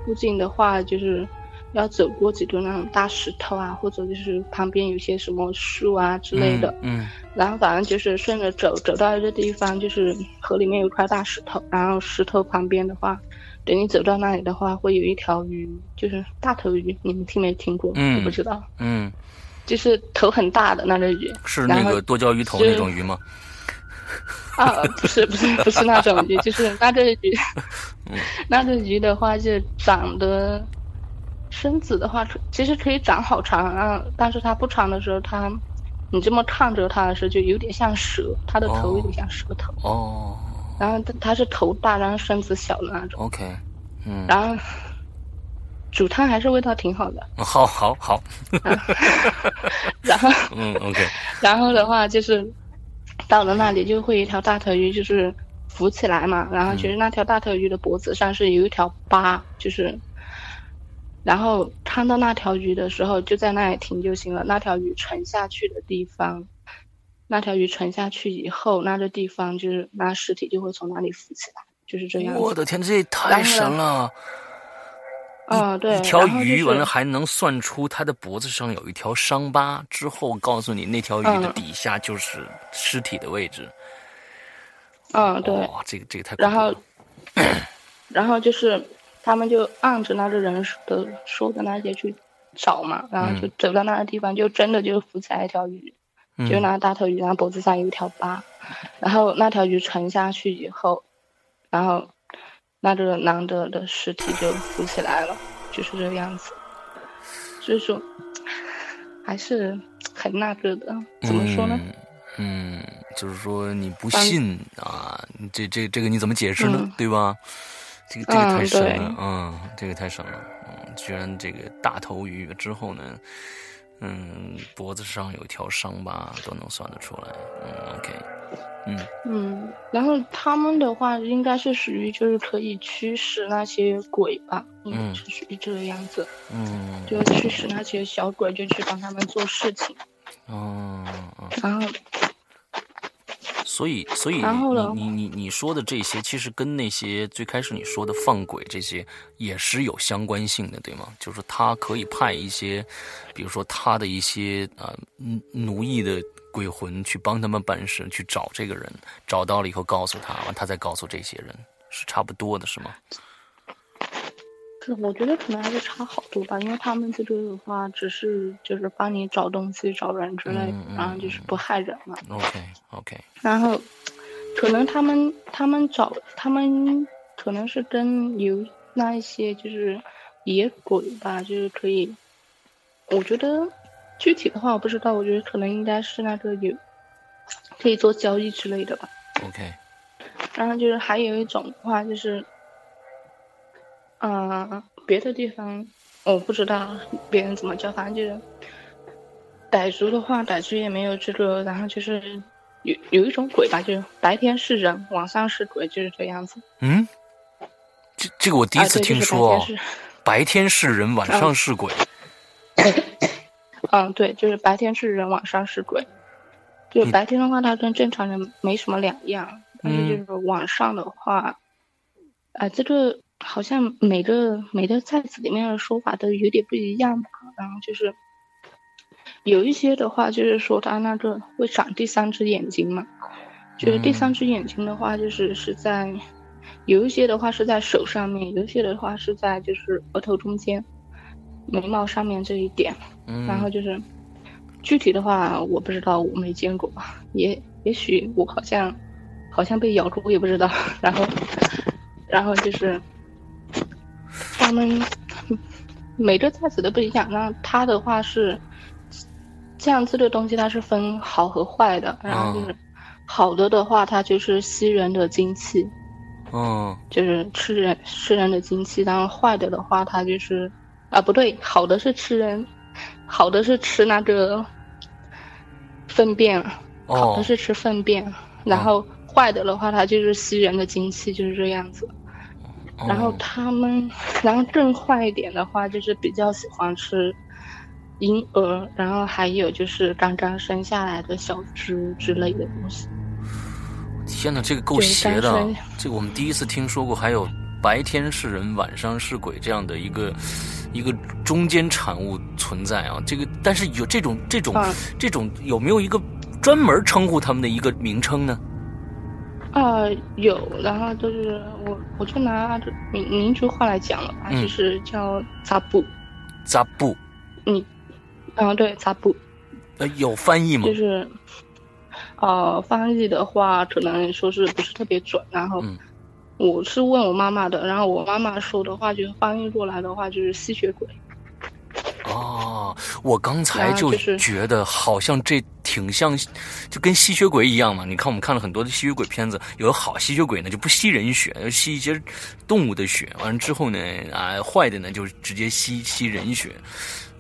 附近的话就是要走过几堆那种大石头啊，或者就是旁边有些什么树啊之类的，嗯然后反正就是顺着走，走到一个地方，就是河里面有一块大石头，然后石头旁边的话，等你走到那里的话，会有一条鱼，就是大头鱼，你们听没听过？嗯我不知道，嗯，就是头很大的那个鱼。是那个多焦鱼头就那种鱼吗？啊，不是不是不是那种鱼，就是那个鱼 那个鱼的话就长得身子的话，其实可以长好长啊，但是它不长的时候，它你这么看着它的时候，就有点像蛇，它的头有点像蛇头，哦。然后它它是头大，然后身子小的那种，，OK，嗯，然后煮汤还是味道挺好的，好好好，然后嗯，OK，然后的话就是到了那里就会一条大头鱼，就是浮起来嘛。然后其实那条大头鱼的脖子上是有一条疤，就是，然后看到那条鱼的时候就在那里停就行了。那条鱼沉下去的地方，那条鱼沉下去以后，那个地方就是那尸体就会从那里浮起来，就是这样子。我的天，这也太神了！嗯，对，一条鱼是完了还能算出它的脖子上有一条伤疤，之后告诉你那条鱼的嗯底下就是尸体的位置。嗯，对。哇，这个这个太恐然后。，然后就是他们就按着那个人的说的那些去找嘛，然后就走到那个地方，就真的就浮起来一条鱼，嗯就那个大头鱼，然后脖子上有一条疤，然后那条鱼沉下去以后，然后那个男的的尸体就浮起来了，就是这个样子，所以说还是很那个的，怎么说呢？嗯，嗯，就是说你不信啊，这这这个你怎么解释呢？嗯对吧？这个这个太神了，嗯，这个太神了，嗯，居然这个大头鱼之后呢，嗯，脖子上有一条伤疤都能算得出来，嗯，OK，嗯。嗯，然后他们的话应该是属于就是可以驱使那些鬼吧，嗯。是属于这个样子，嗯，就驱使那些小鬼就去帮他们做事情，哦哦，然后所以所以你你你你说的这些，其实跟那些最开始你说的放鬼这些也是有相关性的，对吗？就是他可以派一些，比如说他的一些啊、奴奴役的鬼魂去帮他们办事，去找这个人，找到了以后告诉他，完他再告诉这些人，是差不多的，是吗？是我觉得可能还是差好多吧，因为他们这个的话只是就是帮你找东西、找人之类的，嗯嗯然后就是不害人嘛，OK OK，然后可能他们他们找他们可能是跟有那一些就是野鬼吧，就是可以，我觉得具体的话我不知道，我觉得可能应该是那个有可以做交易之类的吧。OK，然后就是还有一种的话就是，嗯、别的地方我不知道别人怎么叫，反正就是傣族的话，傣族也没有这个，然后就是有有一种鬼吧，就是白天是人，晚上是鬼，就是这样子。嗯，这这个我第一次听说，哦白天是白天是人，晚上是鬼。嗯，对，就是白天是人，晚上是鬼。就嗯白天的话，他跟正常人没什么两样，但是嗯就是晚上的话，啊、这个好像每个每个寨子里面的说法都有点不一样吧。然后就是有一些的话，就是说他那个会长第三只眼睛嘛，就是第三只眼睛的话，就是是在有一些的话是在手上面，有一些的话是在就是额头中间、眉毛上面这一点。嗯，然后就是具体的话，我不知道，我没见过，也也许我好像好像被咬过，我也不知道。然后，然后就是他们每个菜子都不一样。那它的话是这样子的东西，它是分好和坏的。然后就是好的的话，它就是吸人的精气，嗯就是吃人吃人的精气，然后坏的的话，它就是啊不对，好的是吃人，好的是吃那个粪便，好哦的是吃粪便，然后坏的的话，它就是吸人的精气，就是这样子。然后哦他们，然后更坏一点的话，就是比较喜欢吃婴儿，然后还有就是刚刚生下来的小猪之类的东西。天哪，这个够邪的！这个我们第一次听说过，还有白天是人，晚上是鬼这样的一个一个中间产物存在啊。这个，但是有这种这种、嗯这种有没有一个专门称呼他们的一个名称呢？啊、有，然后就是我，我就拿这民民族话来讲了吧，嗯就是叫扎布，扎布，你，啊、对，扎布，呃，有翻译吗就？是，呃，翻译的话可能说是不是特别准，然后嗯我是问我妈妈的，然后我妈妈说的话，就是翻译过来的话就是吸血鬼。哦，我刚才就觉得好像这挺像，就跟吸血鬼一样嘛。你看我们看了很多的吸血鬼片子，有的好吸血鬼呢就不吸人血，吸一些动物的血，完了之后呢，啊，坏的呢就直接吸吸人血。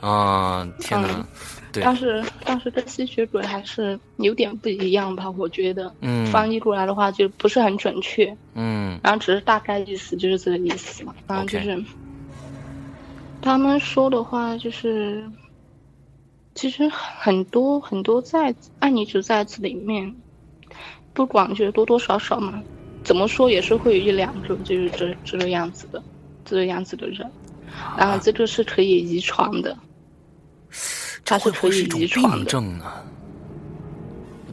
啊，天哪！嗯对，但是但是跟吸血鬼还是有点不一样吧，我觉得。嗯翻译过来的话就不是很准确，嗯然后只是大概意思就是这个意思嘛。然后就是他们说的话就是，其实很多很多在爱你只在此里面，不管就是多多少少嘛，怎么说也是会有一两个就是这这个样子的，这个样子的人，然后这个是可以遗传的，它是可以遗传的。症呢？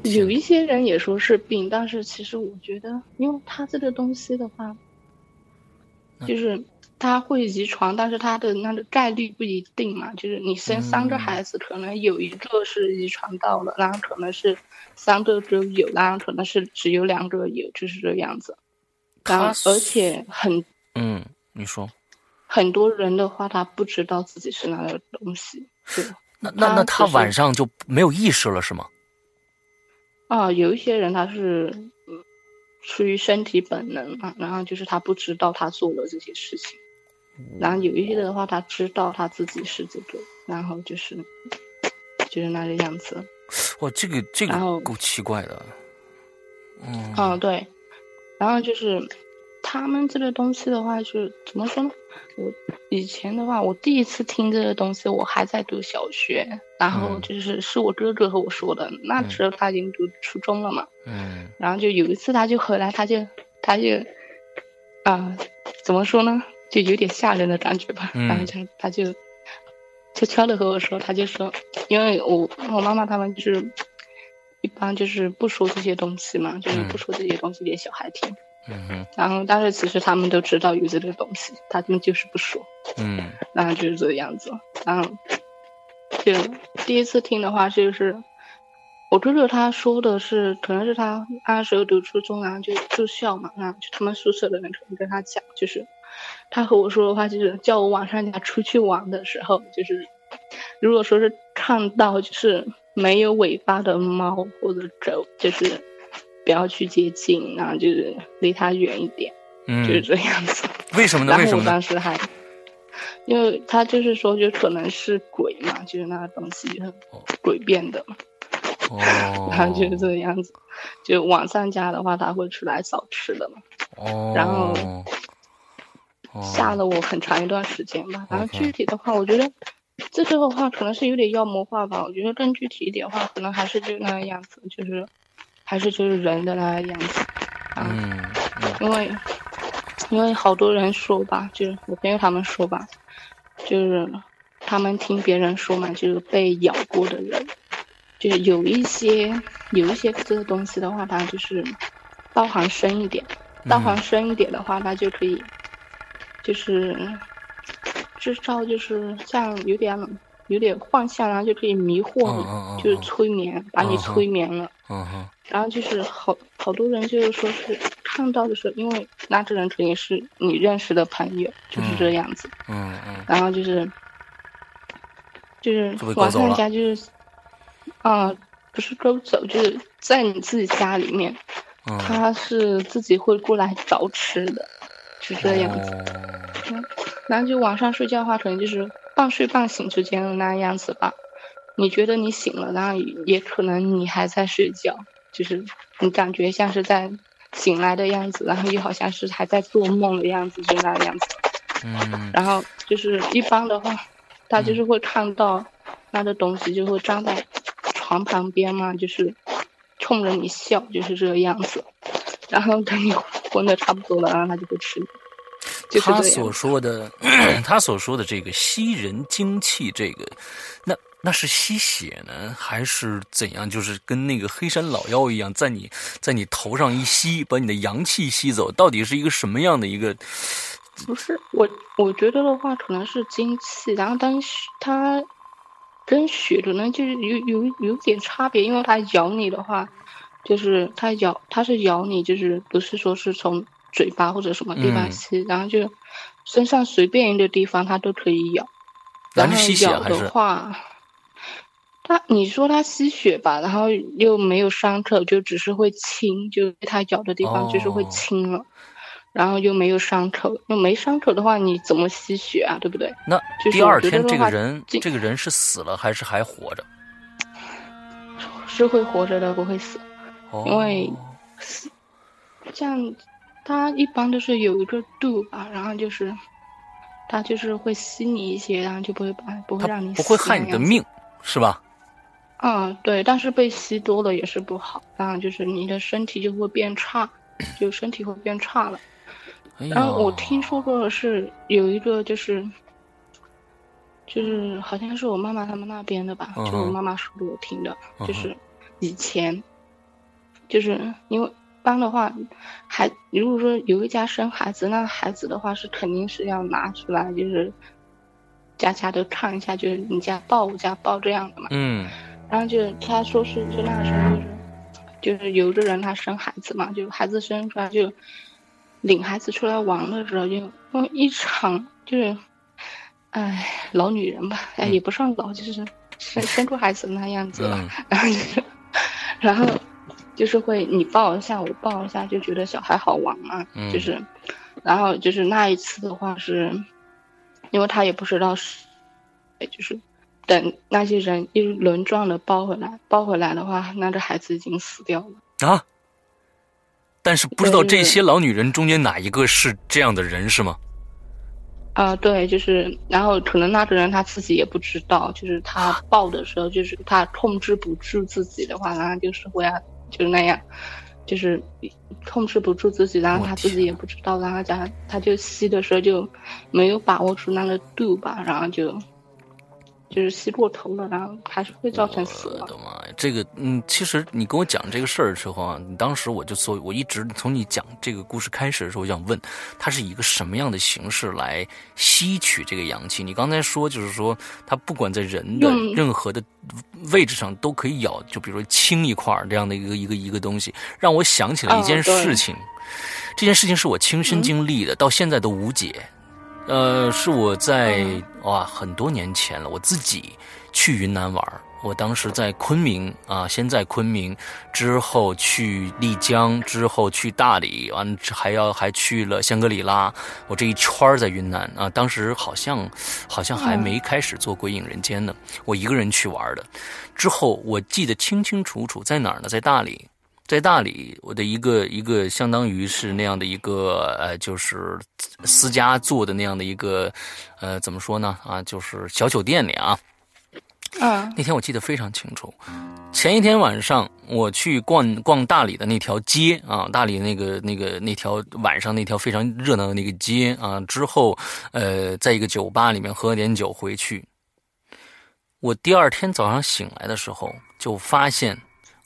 有一些人也说是病，但是其实我觉得，因为他这个东西的话，就是它会遗传，但是它的那个概率不一定嘛。就是你生三个孩子，可能有一个是遗传到了，然后可能是三个都有，然后可能是只有两个有，就是这样子。然后而且很嗯，你说，很多人的话，他不知道自己是那个东西，对。那那那他晚上就没有意识了是吗？啊，有一些人他是嗯出于身体本能啊，然后就是他不知道他做了这些事情，然后有一些的话他知道他自己是这个，然后就是就是那个样子。哇，这个这个够奇怪的。嗯嗯，对，然后就是他们这个东西的话，就是怎么说呢？我以前的话，我第一次听这个东西，我还在读小学，然后嗯就是是我哥哥和我说的，那时候他已经读初中了嘛。嗯然后就有一次他就回来，他就他就啊、怎么说呢，就有点吓人的感觉吧。嗯然后他他就悄悄的和我说，他就说，因为我我妈妈他们就是一般就是不说这些东西嘛，就是不说这些东西给小孩听。嗯哼然后但是其实他们都知道有这个东西，他们就是不说。嗯然后就是这个样子。然后就第一次听的话，就是我哥哥他说的是，可能是他那时候读初中然后，就住校嘛，然后就他们宿舍的人可能跟他讲，就是他和我说的话，就是叫我晚上家出去玩的时候，就是如果说是看到就是没有尾巴的猫或者狗，就是不要去接近，然后就是离它远一点，就是嗯，这样子。为什么呢？为什么呢？当时还，因为他就是说，就可能是鬼嘛，就是那个东西就是鬼变的嘛，哦，然后就是这个样子。就晚上家的话，他会出来找吃的嘛，哦，然后哦吓了我很长一段时间吧。然后具体的话，我觉得这个的话可能是有点妖魔化吧。我觉得更具体一点的话，可能还是就那个样子，就是还是就是人的那个样子。啊，嗯嗯因为因为好多人说吧，就是我朋友他们说吧，就是他们听别人说嘛，就是被咬过的人，就是有一些有一些这个东西的话，它就是道行深一点，道行深一点的话，它就可以就是制造就是像有点有点幻象，然后就可以迷惑你，嗯嗯嗯就是催眠，把你催眠了。嗯哼然后就是好好多人就是说是看到的时候，因为那这人肯定是你认识的朋友，就是这样子。嗯嗯然后就是就是晚上家就是，啊、不是勾走，就是在你自己家里面，嗯，他是自己会过来找吃的，是这样子。哦然后就晚上睡觉的话，可能就是半睡半醒之间的那样子吧。你觉得你醒了，然后也可能你还在睡觉，就是你感觉像是在醒来的样子，然后又好像是还在做梦的样子，就那样子。嗯 然后就是一般的话，他就是会看到那个东西就会站在床旁边嘛，就是冲着你笑，就是这个样子。然后等你 昏的差不多了，然后他就会吃你。就是他所。说的，他所说的这个吸人精气，这个，那那是吸血呢，还是怎样？就是跟那个黑山老妖一样，在你在你头上一吸，把你的阳气吸走，到底是一个什么样的一个？不是我，我觉得的话可能是精气，然后但是它跟血可能就是有有有点差别，因为它咬你的话，就是它咬它是咬你，就是不是说是从嘴巴或者什么地方嗯吸，然后就身上随便一个地方它都可以咬，然后咬的话。它，你说它吸血吧，然后又没有伤口，就只是会青，就它咬的地方就是会哦青了。然后又没有伤口，又没伤口的话，你怎么吸血啊？对不对？那就是第二天这个人这这个人是死了还是还活着？是会活着的，不会死。哦，因为这样，它一般都是有一个度吧，然后就是，它就是会吸你一些，然后就不会把不会让你不会。害你的命，是吧？嗯，对，但是被吸多了也是不好，然后就是你的身体就会变差，就身体会变差了。哎然后我听说过的是有一个就是，就是好像是我妈妈他们那边的吧，就我妈妈说给我听的，就是以前，就是因为一般的话，孩如果说有一家生孩子，那孩子的话是肯定是要拿出来，就是家家都看一下，就是你家抱我家抱这样的嘛。嗯。然后就他说是就那时候就是就是有的人他生孩子嘛，就孩子生出来就领孩子出来玩的时候就一场就是，哎老女人吧，哎嗯。也不算老，就是生生出孩子那样子吧，嗯。然后就是然后就是会你抱一下我抱一下，就觉得小孩好玩嘛，嗯就是然后就是那一次的话是，因为他也不知道是，就是等那些人一轮转的抱回来，抱回来的话，那这孩子已经死掉了。啊，但是不知道这些老女人中间哪一个是这样的人是吗？啊、对，就是，然后可能那个人他自己也不知道，就是他抱的时候，就是他控制不住自己的话，然后就是会啊，就是那样，就是控制不住自己，然后他自己也不知道，然后他他就吸的时候就没有把握住那个度吧，然后就就是吸过头了，然后还是会造成死亡我的。妈呀，这个嗯，其实你跟我讲这个事儿的时候啊，你当时我就所我一直从你讲这个故事开始的时候，我想问，它是以一个什么样的形式来吸取这个阳气？你刚才说就是说，它不管在人的任何的位置上都可以咬，就比如说青一块这样的一个一个一个东西，让我想起了一件事情。这件事情是我亲身经历的，到现在都无解。呃，是我在哇很多年前了，我自己去云南玩我当时在昆明啊，先在昆明，之后去丽江，之后去大理，完还要还去了香格里拉。我这一圈在云南啊，当时好像好像还没开始做《鬼影人间》呢，我一个人去玩的。之后我记得清清楚楚，在哪儿呢？在大理。在大理，我的一个一个相当于是那样的一个呃，就是私家做的那样的一个呃，怎么说呢？啊，就是小酒店里啊。嗯那天我记得非常清楚，前一天晚上我去逛逛大理的那条街啊，大理那个那个那条晚上那条非常热闹的那个街啊，之后呃，在一个酒吧里面喝点酒回去。我第二天早上醒来的时候，就发现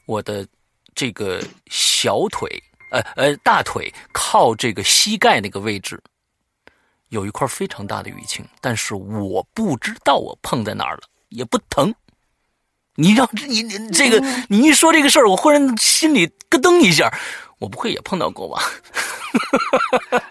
我的这个小腿，呃呃大腿靠这个膝盖那个位置，有一块非常大的淤青，但是我不知道我碰在哪儿了，也不疼。你让你你这个你一说这个事儿，我忽然心里咯噔一下，我不会也碰到过吧？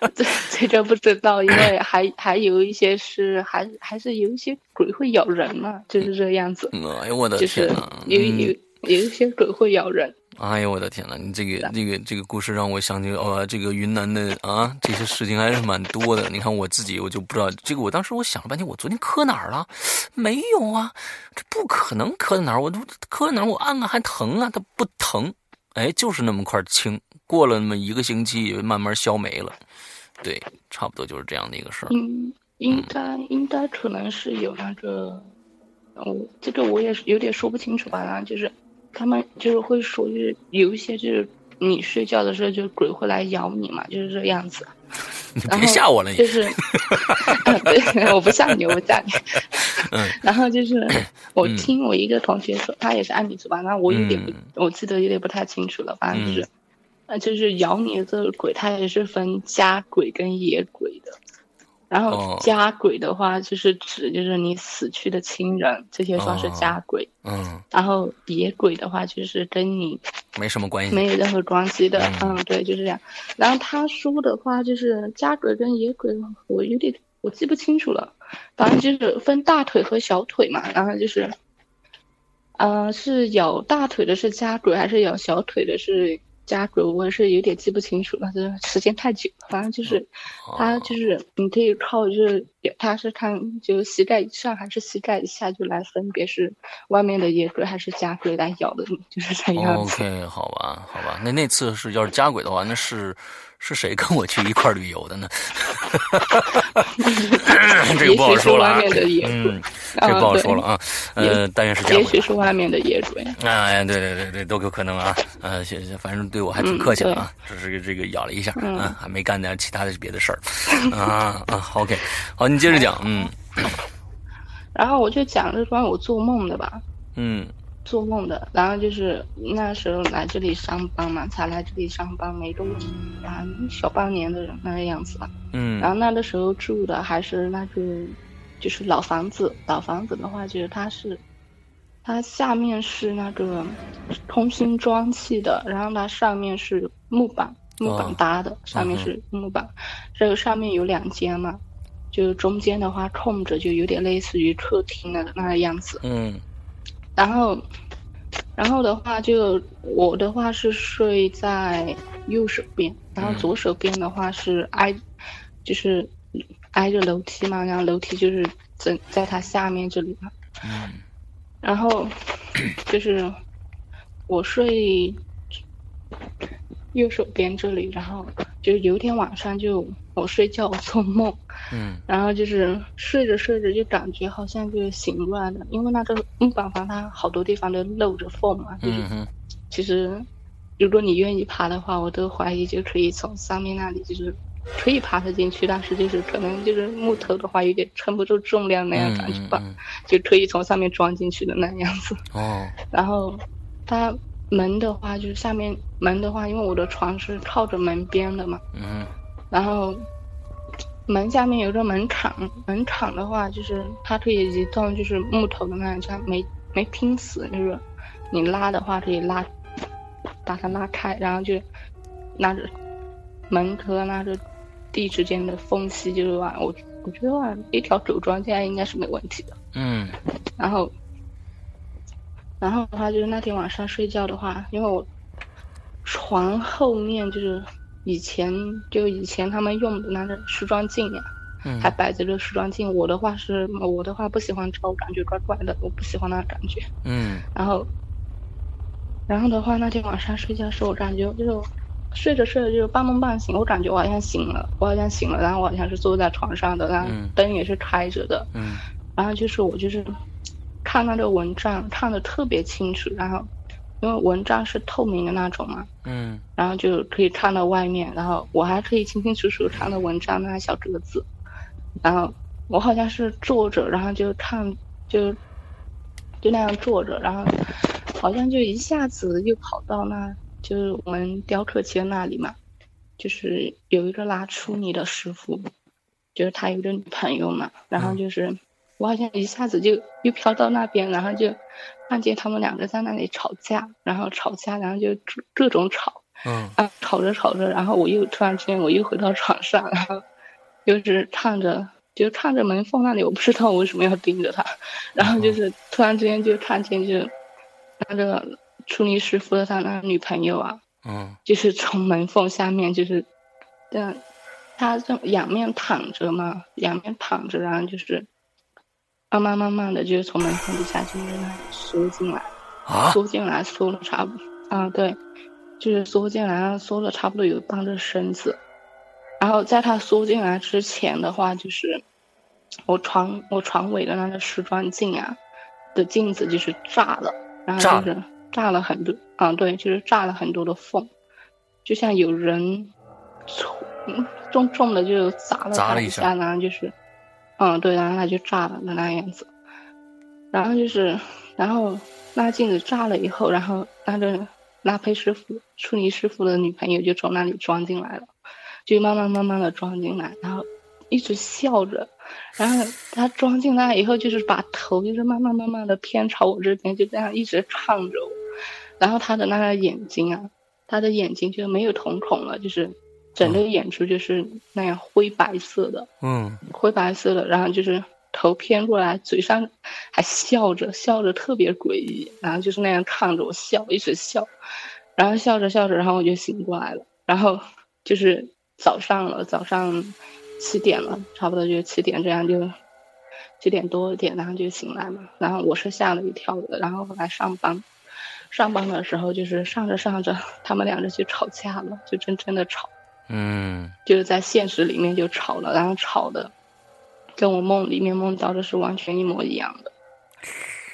这这个不知道，因为还还有一些是还还是有一些鬼会咬人嘛，就是这样子，哎呦我的就是天哪！有嗯有有一些鬼会咬人，哎呦我的天呐，你这个这个这个故事让我想起哦，这个云南的啊，这些事情还是蛮多的。你看我自己，我就不知道这个。我当时我想了半天，我昨天磕哪儿了？没有啊，这不可能磕在哪儿。我都磕在哪儿？我按按还疼啊，它不疼。哎，就是那么块青。过了那么一个星期，慢慢消没了。对，差不多就是这样的一个事儿。应应该应该可能是有那个，哦，这个我也是有点说不清楚吧。然后就是。他们就是会说，就是有一些就是你睡觉的时候，就鬼会来咬你嘛，就是这样子。你别吓我了，就是，对，我不吓你，我不吓你。嗯。然后就是 我听我一个同学说，他也是按米族吧，那我有点不，我记得有点不太清楚了，反正就是，呃，就是咬你的这个鬼，它也是分家鬼跟野鬼的。然后家鬼的话，就是指就是你死去的亲人，这些算是家鬼。嗯。然后野鬼的话，就是跟你没什么关系，没有任何关系的。嗯，对，就是这样。然后他说的话，就是家鬼跟野鬼，我有点我记不清楚了。反正就是分大腿和小腿嘛。然后就是，嗯，是咬大腿的是家鬼，还是咬小腿的是？家鬼我是有点记不清楚了，这时间太久。反正就是，他就是你可以靠就是，他是看就膝盖以上还是膝盖以下，就来分别是外面的野鬼还是家鬼来咬的你，就是这样。OK，好吧，好吧，那那次是要是家鬼的话，那是。是谁跟我去一块旅游的呢？这个不好说了啊。嗯，这不好说了啊。呃，但愿是家。也许是外面的业主呀。哎，对对对对，都有可能啊。呃，反正对我还挺客气的啊，只是这个咬了一下啊，还没干点其他的别的事儿。啊啊，OK，好，你接着讲。嗯。然后我就讲这关于我做梦的吧。嗯。做梦的，然后就是那时候来这里上班嘛，才来这里上班没多久啊，小半年的人那个样子吧。嗯。然后那个时候住的还是那个，就是老房子。老房子的话，就是它是，它下面是那个空心砖砌的，然后它上面是木板，木板搭的，上面是木板。这个上面有两间嘛，就中间的话空着，就有点类似于客厅的那个样子。嗯。然后，然后的话，就我的话是睡在右手边，然后左手边的话是挨，就是挨着楼梯嘛，然后楼梯就是在在它下面这里嘛。嗯。然后，就是我睡右手边这里，然后就是有一天晚上就我睡觉我做梦。嗯，然后就是睡着睡着就感觉好像就醒过来了，因为那个木板房它好多地方都漏着缝嘛，就是其实如果你愿意爬的话，我都怀疑就可以从上面那里就是可以爬得进去，但是就是可能就是木头的话有点撑不住重量那样感觉吧，就可以从上面装进去的那样子。哦，然后它门的话就是下面门的话，因为我的床是靠着门边的嘛，嗯，然后。门下面有个门槛，门槛的话就是它可以移动，就是木头的那种，它没没拼死，就是你拉的话可以拉，把它拉开，然后就拉着门和拉着地之间的缝隙，就是话我我觉得话一条狗装进来应该是没问题的。嗯。然后，然后的话就是那天晚上睡觉的话，因为我床后面就是。以前就以前他们用的那个梳妆镜呀，还摆着个梳妆镜。我的话是，我的话不喜欢照，感觉怪怪的，我不喜欢那感觉。嗯。然后，然后的话，那天晚上睡觉时，我感觉就是睡着睡着就半梦半醒，我感觉我好像醒了，我好像醒了，然后我好像是坐在床上的，然后灯也是开着的。嗯。然后就是我就是看那个蚊帐，看的特别清楚，然后。因为蚊帐是透明的那种嘛，嗯，然后就可以看到外面，然后我还可以清清楚楚看到蚊帐那小格子，然后我好像是坐着，然后就看，就就那样坐着，然后好像就一下子又跑到那，就是我们雕刻间那里嘛，就是有一个拉出泥的师傅，就是他有个女朋友嘛，然后就是我好像一下子就又飘到那边，然后就。看见他们两个在那里吵架，然后吵架，然后就各种吵，嗯，啊，吵着吵着，然后我又突然之间我又回到床上，然后就是看着，就看着门缝那里，我不知道我为什么要盯着他，然后就是突然之间就看见就那个出尼师傅的他那女朋友啊，嗯就是从门缝下面就是，这样，他这仰面躺着嘛，仰面躺着，然后就是慢慢慢慢的就是从门缝底下就是那里缩进来，啊，缩进来，缩了差不多，啊，对，就是缩进来，缩了差不多有半个身子，然后在他缩进来之前的话，就是我床我床尾的那个梳妆镜啊的镜子就是炸了，然后就是炸了很多，啊，对，就是炸了很多的缝，就像有人重嗯重重的就砸了他一砸了一下下，然后就是，嗯，对，然后他就炸了的那样子，然后就是，然后那镜子炸了以后，然后那个拉胚师傅、处尼师傅的女朋友就从那里装进来了，就慢慢慢慢的装进来，然后一直笑着，然后他装进来以后，就是把头就是慢慢慢慢的偏朝我这边，就这样一直看着我，然后他的那个眼睛啊，他的眼睛就没有瞳孔了，就是整个演出就是那样灰白色的，嗯灰白色的，然后就是头偏过来，嘴上还笑着，笑着特别诡异，然后就是那样看着我笑，一直笑，然后笑着笑着，然后我就醒过来了，然后就是早上了，早上七点了，差不多就七点这样就七点多一点，然后就醒来嘛，然后我是吓了一跳的，然后后来上班。上班的时候，就是上着上着，他们两个就吵架了，就真正的吵。嗯。就是在现实里面就吵了，然后吵的跟我梦里面梦到的是完全一模一样的，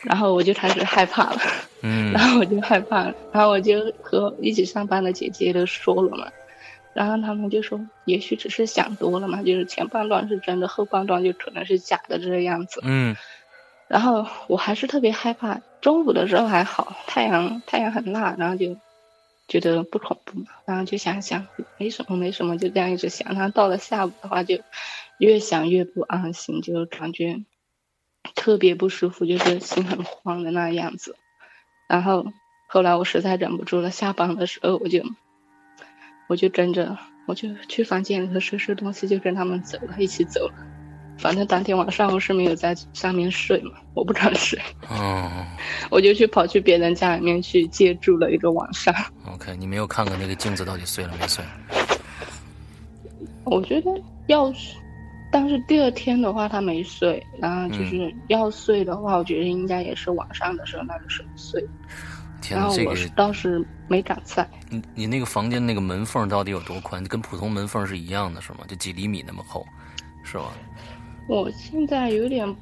然后我就开始害怕了，嗯。然后我就害怕了，然后我就和一起上班的姐姐都说了嘛，然后他们就说也许只是想多了嘛，就是前半段是真的，后半段就可能是假的这个样子，嗯。然后我还是特别害怕。中午的时候还好，太阳太阳很辣，然后就觉得不恐怖嘛，然后就想想没什么没什么，就这样一直想。然后到了下午的话，就越想越不安心，就感觉特别不舒服，就是心很慌的那样子。然后后来我实在忍不住了，下班的时候我就我就跟着我就去房间里头收拾东西，就跟他们走了，一起走了。反正当天晚上我是没有在上面睡嘛，我不敢睡，哦 我就去跑去别人家里面去借住了一个晚上。，OK，你没有看看那个镜子到底碎了没碎？我觉得要是，但是第二天的话他没碎，然后就是要碎的话，我觉得应该也是晚上的时候那个时候碎。天哪，这个然后我是倒是没敢在，你你那个房间那个门缝到底有多宽？跟普通门缝是一样的，是吗？就几厘米那么厚，是吧？我现在有点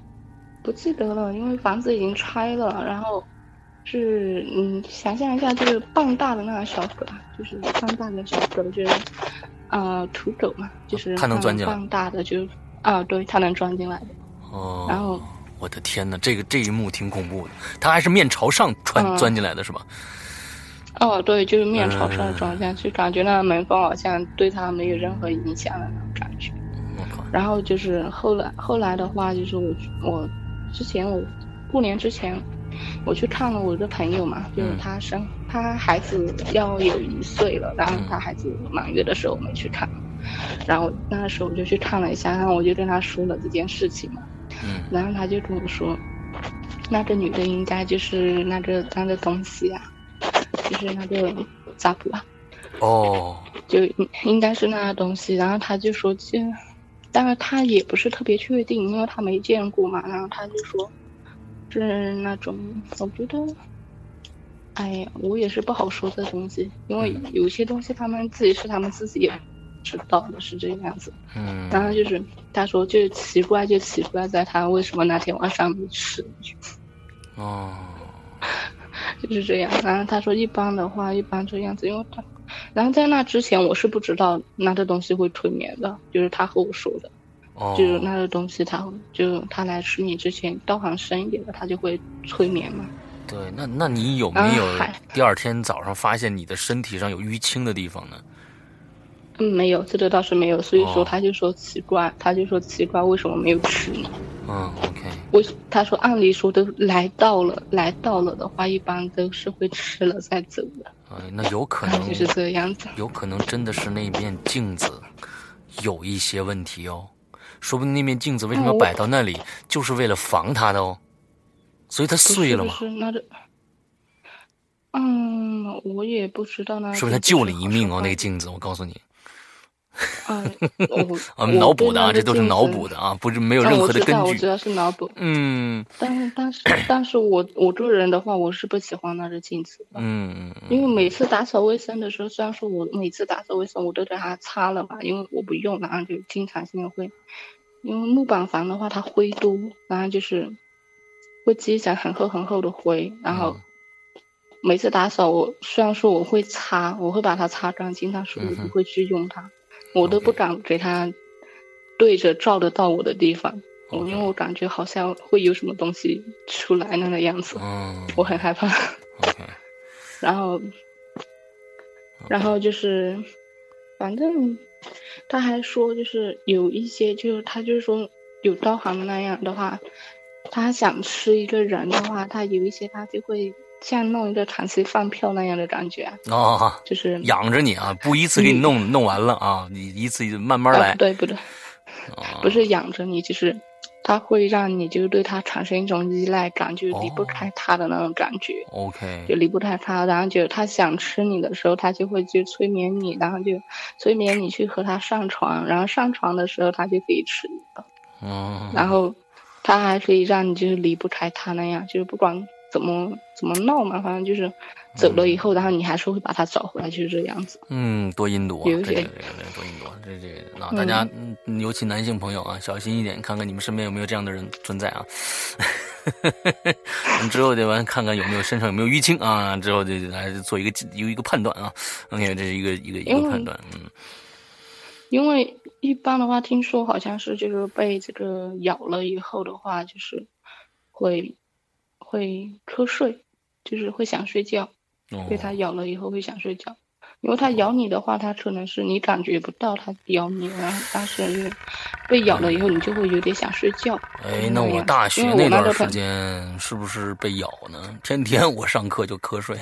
不记得了，因为房子已经拆了，然后是嗯，想象一下，就是半大的那个小狗，就是半大的小狗，就是呃土狗嘛，就是它能钻进来半大的就啊，对，它能钻进来的。哦，然后我的天哪，这个这一幕挺恐怖的。它还是面朝上穿、嗯钻进来的是吧？哦，对，就是面朝嗯上装下去，感觉那个门缝好像对它没有任何影响的那种感觉。然后就是后来后来的话，就是我我之前我过年之前我去看了我一个朋友嘛，就是嗯他生他孩子要有一岁了，然后他孩子满月的时候我们去看，然后那时候我就去看了一下，然后我就跟他说了这件事情嘛，嗯。然后他就跟我说，那个女的应该就是那个那个东西啊，就是那个杂普啊。哦，就应应该是那个东西，然后他就说这，当然他也不是特别确定，因为他没见过嘛，然后他就说是那种，我觉得，哎呀，我也是不好说这东西，因为有些东西他们自己是他们自己也知道的，是这个样子。嗯然后就是他说就奇怪就奇怪在他为什么那天晚上没吃，哦，就是这样。然后他说一般的话，一般这样子，因为他，然后在那之前我是不知道那个东西会催眠的，就是他和我说的，哦，就是那个东西他就他来吃你之前，道行深一点的，他就会催眠嘛。对，那那你有没有第二天早上发现你的身体上有淤青的地方呢？嗯，没有，这个倒是没有，所以哦说他就说奇怪，他就说奇怪为什么没有吃呢？嗯，OK，我他说按理说都来到了，来到了的话，一般都是会吃了再走的，呃，那有可能 就是这样子。有可能真的是那面镜子有一些问题哦，说不定那面镜子为什么摆到那里，就是为了防它的哦，所以它碎了嘛不。是不是那这，嗯，我也不知道呢。是不是他救了一命哦？那个镜子，我告诉你。嗯，我啊，脑补的啊，这都是脑补的啊，不是没有任何的根据。我知道知道是脑补。嗯。但是，但是，但是我我这个人的话，我是不喜欢那个镜子的。嗯。因为每次打扫卫生的时候，虽然说我每次打扫卫生我都给它擦了嘛，因为我不用，然后就经常性的会，因为木板房的话它灰多，然后就是会积攒很厚很厚的灰，然后每次打扫我虽然说我会擦，我会把它擦干净，但是我不会去用它。我都不敢给他对着照得到我的地方，我因为我感觉好像会有什么东西出来那个样子，我很害怕。然后，然后就是，反正他还说，就是有一些，就是他就是说有刀行的那样的话，他想吃一个人的话，他有一些他就会。像弄一个长期饭票那样的感觉啊，就是养着你啊，不一次给你弄弄完了啊，你一次慢慢来。对，不对，不是养着你，就是他会让你就是对他产生一种依赖感，就离不开他的那种感觉。OK，就离不开他，然后就他想吃你的时候，他就会去催眠你，然后就催眠你去和他上床，然后上床的时候他就可以吃你了。嗯，然后他还可以让你就是离不开他那样，就是不管。怎么怎么闹嘛？反正就是走了以后，然后你还是会把他找回来，就是这样子。嗯，多阴毒啊！有些多阴毒，这这那大家，尤其男性朋友啊，小心一点，看看你们身边有没有这样的人存在啊。之后得完看看有没有身上有没有淤青啊，之后就来做一个有一个判断啊。OK，这是一个一个一个判断，嗯。因为一般的话，听说好像是就是被这个咬了以后的话，就是会。会瞌睡，就是会想睡觉，被它咬了以后会想睡觉，因为它咬你的话，它可能是你感觉不到它咬你，然后但是被咬了以后，你就会有点想睡觉。哎，那我大学那段时间是不是被咬呢？天天我上课就瞌睡，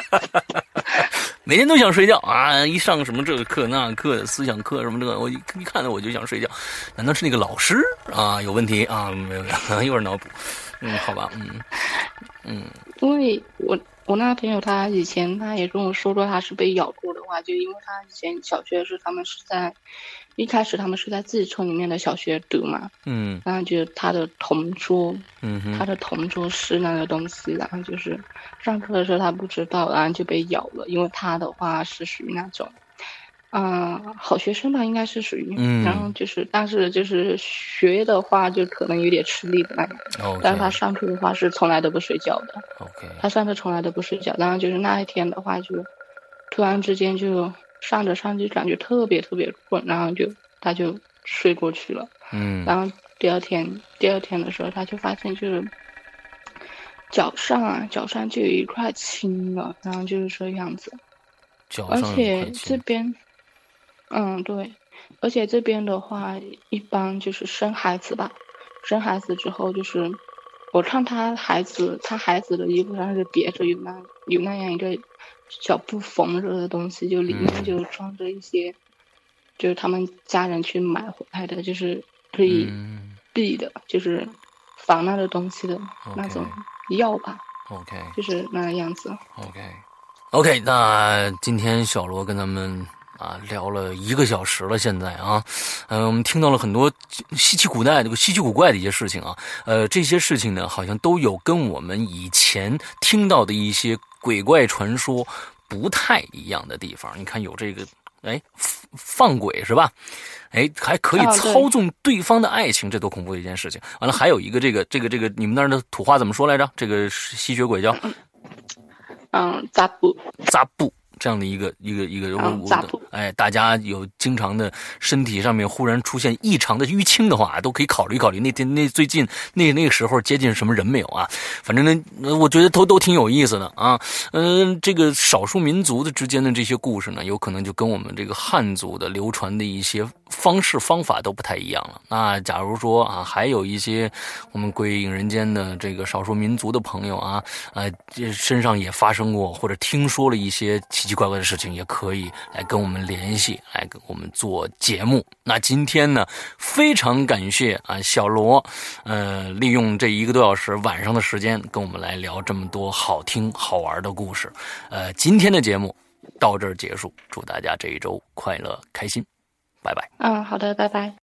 每天都想睡觉啊！一上什么这个课那个课，思想课什么这个，我一一看到我就想睡觉。难道是那个老师啊有问题啊？没有，又是 脑补。嗯，好吧，嗯，嗯，因为我我那个朋友他以前他也跟我说过，他是被咬过的话，就因为他以前小学的时候，他们是在一开始他们是在自己村里面的小学读嘛，嗯，然后就他的同桌，嗯他的同桌是那个东西，然后就是上课的时候他不知道，然后就被咬了，因为他的话是属于那种。嗯，好学生吧，应该是属于，然后就是，但是就是学的话，就可能有点吃力的那种。但是他上课的话是从来都不睡觉的。OK。他上课从来都不睡觉，然后就是那一天的话，就突然之间就上着上就感觉特别特别困，然后就他就睡过去了。嗯。然后第二天，第二天的时候，他就发现就是脚上啊，脚上就有一块青了，然后就是这样子。而且这边。嗯，对，而且这边的话，一般就是生孩子吧，生孩子之后就是，我看他孩子，他孩子的衣服上是别着有那有那样一个小布缝着的东西，就里面就装着一些，就是他们家人去买回来的，就是可以避的，就是防那个东西的那种药吧。OK，就是那样子。OK，OK，那今天小罗跟咱们。啊，聊了一个小时了，现在啊，嗯，我们听到了很多稀奇古怪、这个稀奇古怪的一些事情啊，呃，这些事情呢，好像都有跟我们以前听到的一些鬼怪传说不太一样的地方。你看，有这个，哎，放鬼是吧？哎，还可以操纵对方的爱情，这多恐怖的一件事情！完了，还有一个这个这个这个，你们那儿的土话怎么说来着？这个吸血鬼叫，嗯，扎布，扎布。这样的一个一个一个，哎，大家有经常的身体上面忽然出现异常的淤青的话，都可以考虑考虑。那天那最近那那个时候接近什么人没有啊？反正呢，我觉得都都挺有意思的啊。嗯，这个少数民族的之间的这些故事呢，有可能就跟我们这个汉族的流传的一些方式方法都不太一样了。那假如说啊，还有一些我们归隐人间的这个少数民族的朋友啊，呃，这身上也发生过或者听说了一些奇。奇怪怪的事情，也可以来跟我们联系，来跟我们做节目。那今天呢，非常感谢啊小罗，呃，利用这一个多小时晚上的时间跟我们来聊这么多好听好玩的故事。呃，今天的节目到这儿结束，祝大家这一周快乐开心，拜拜。嗯，好的，拜拜。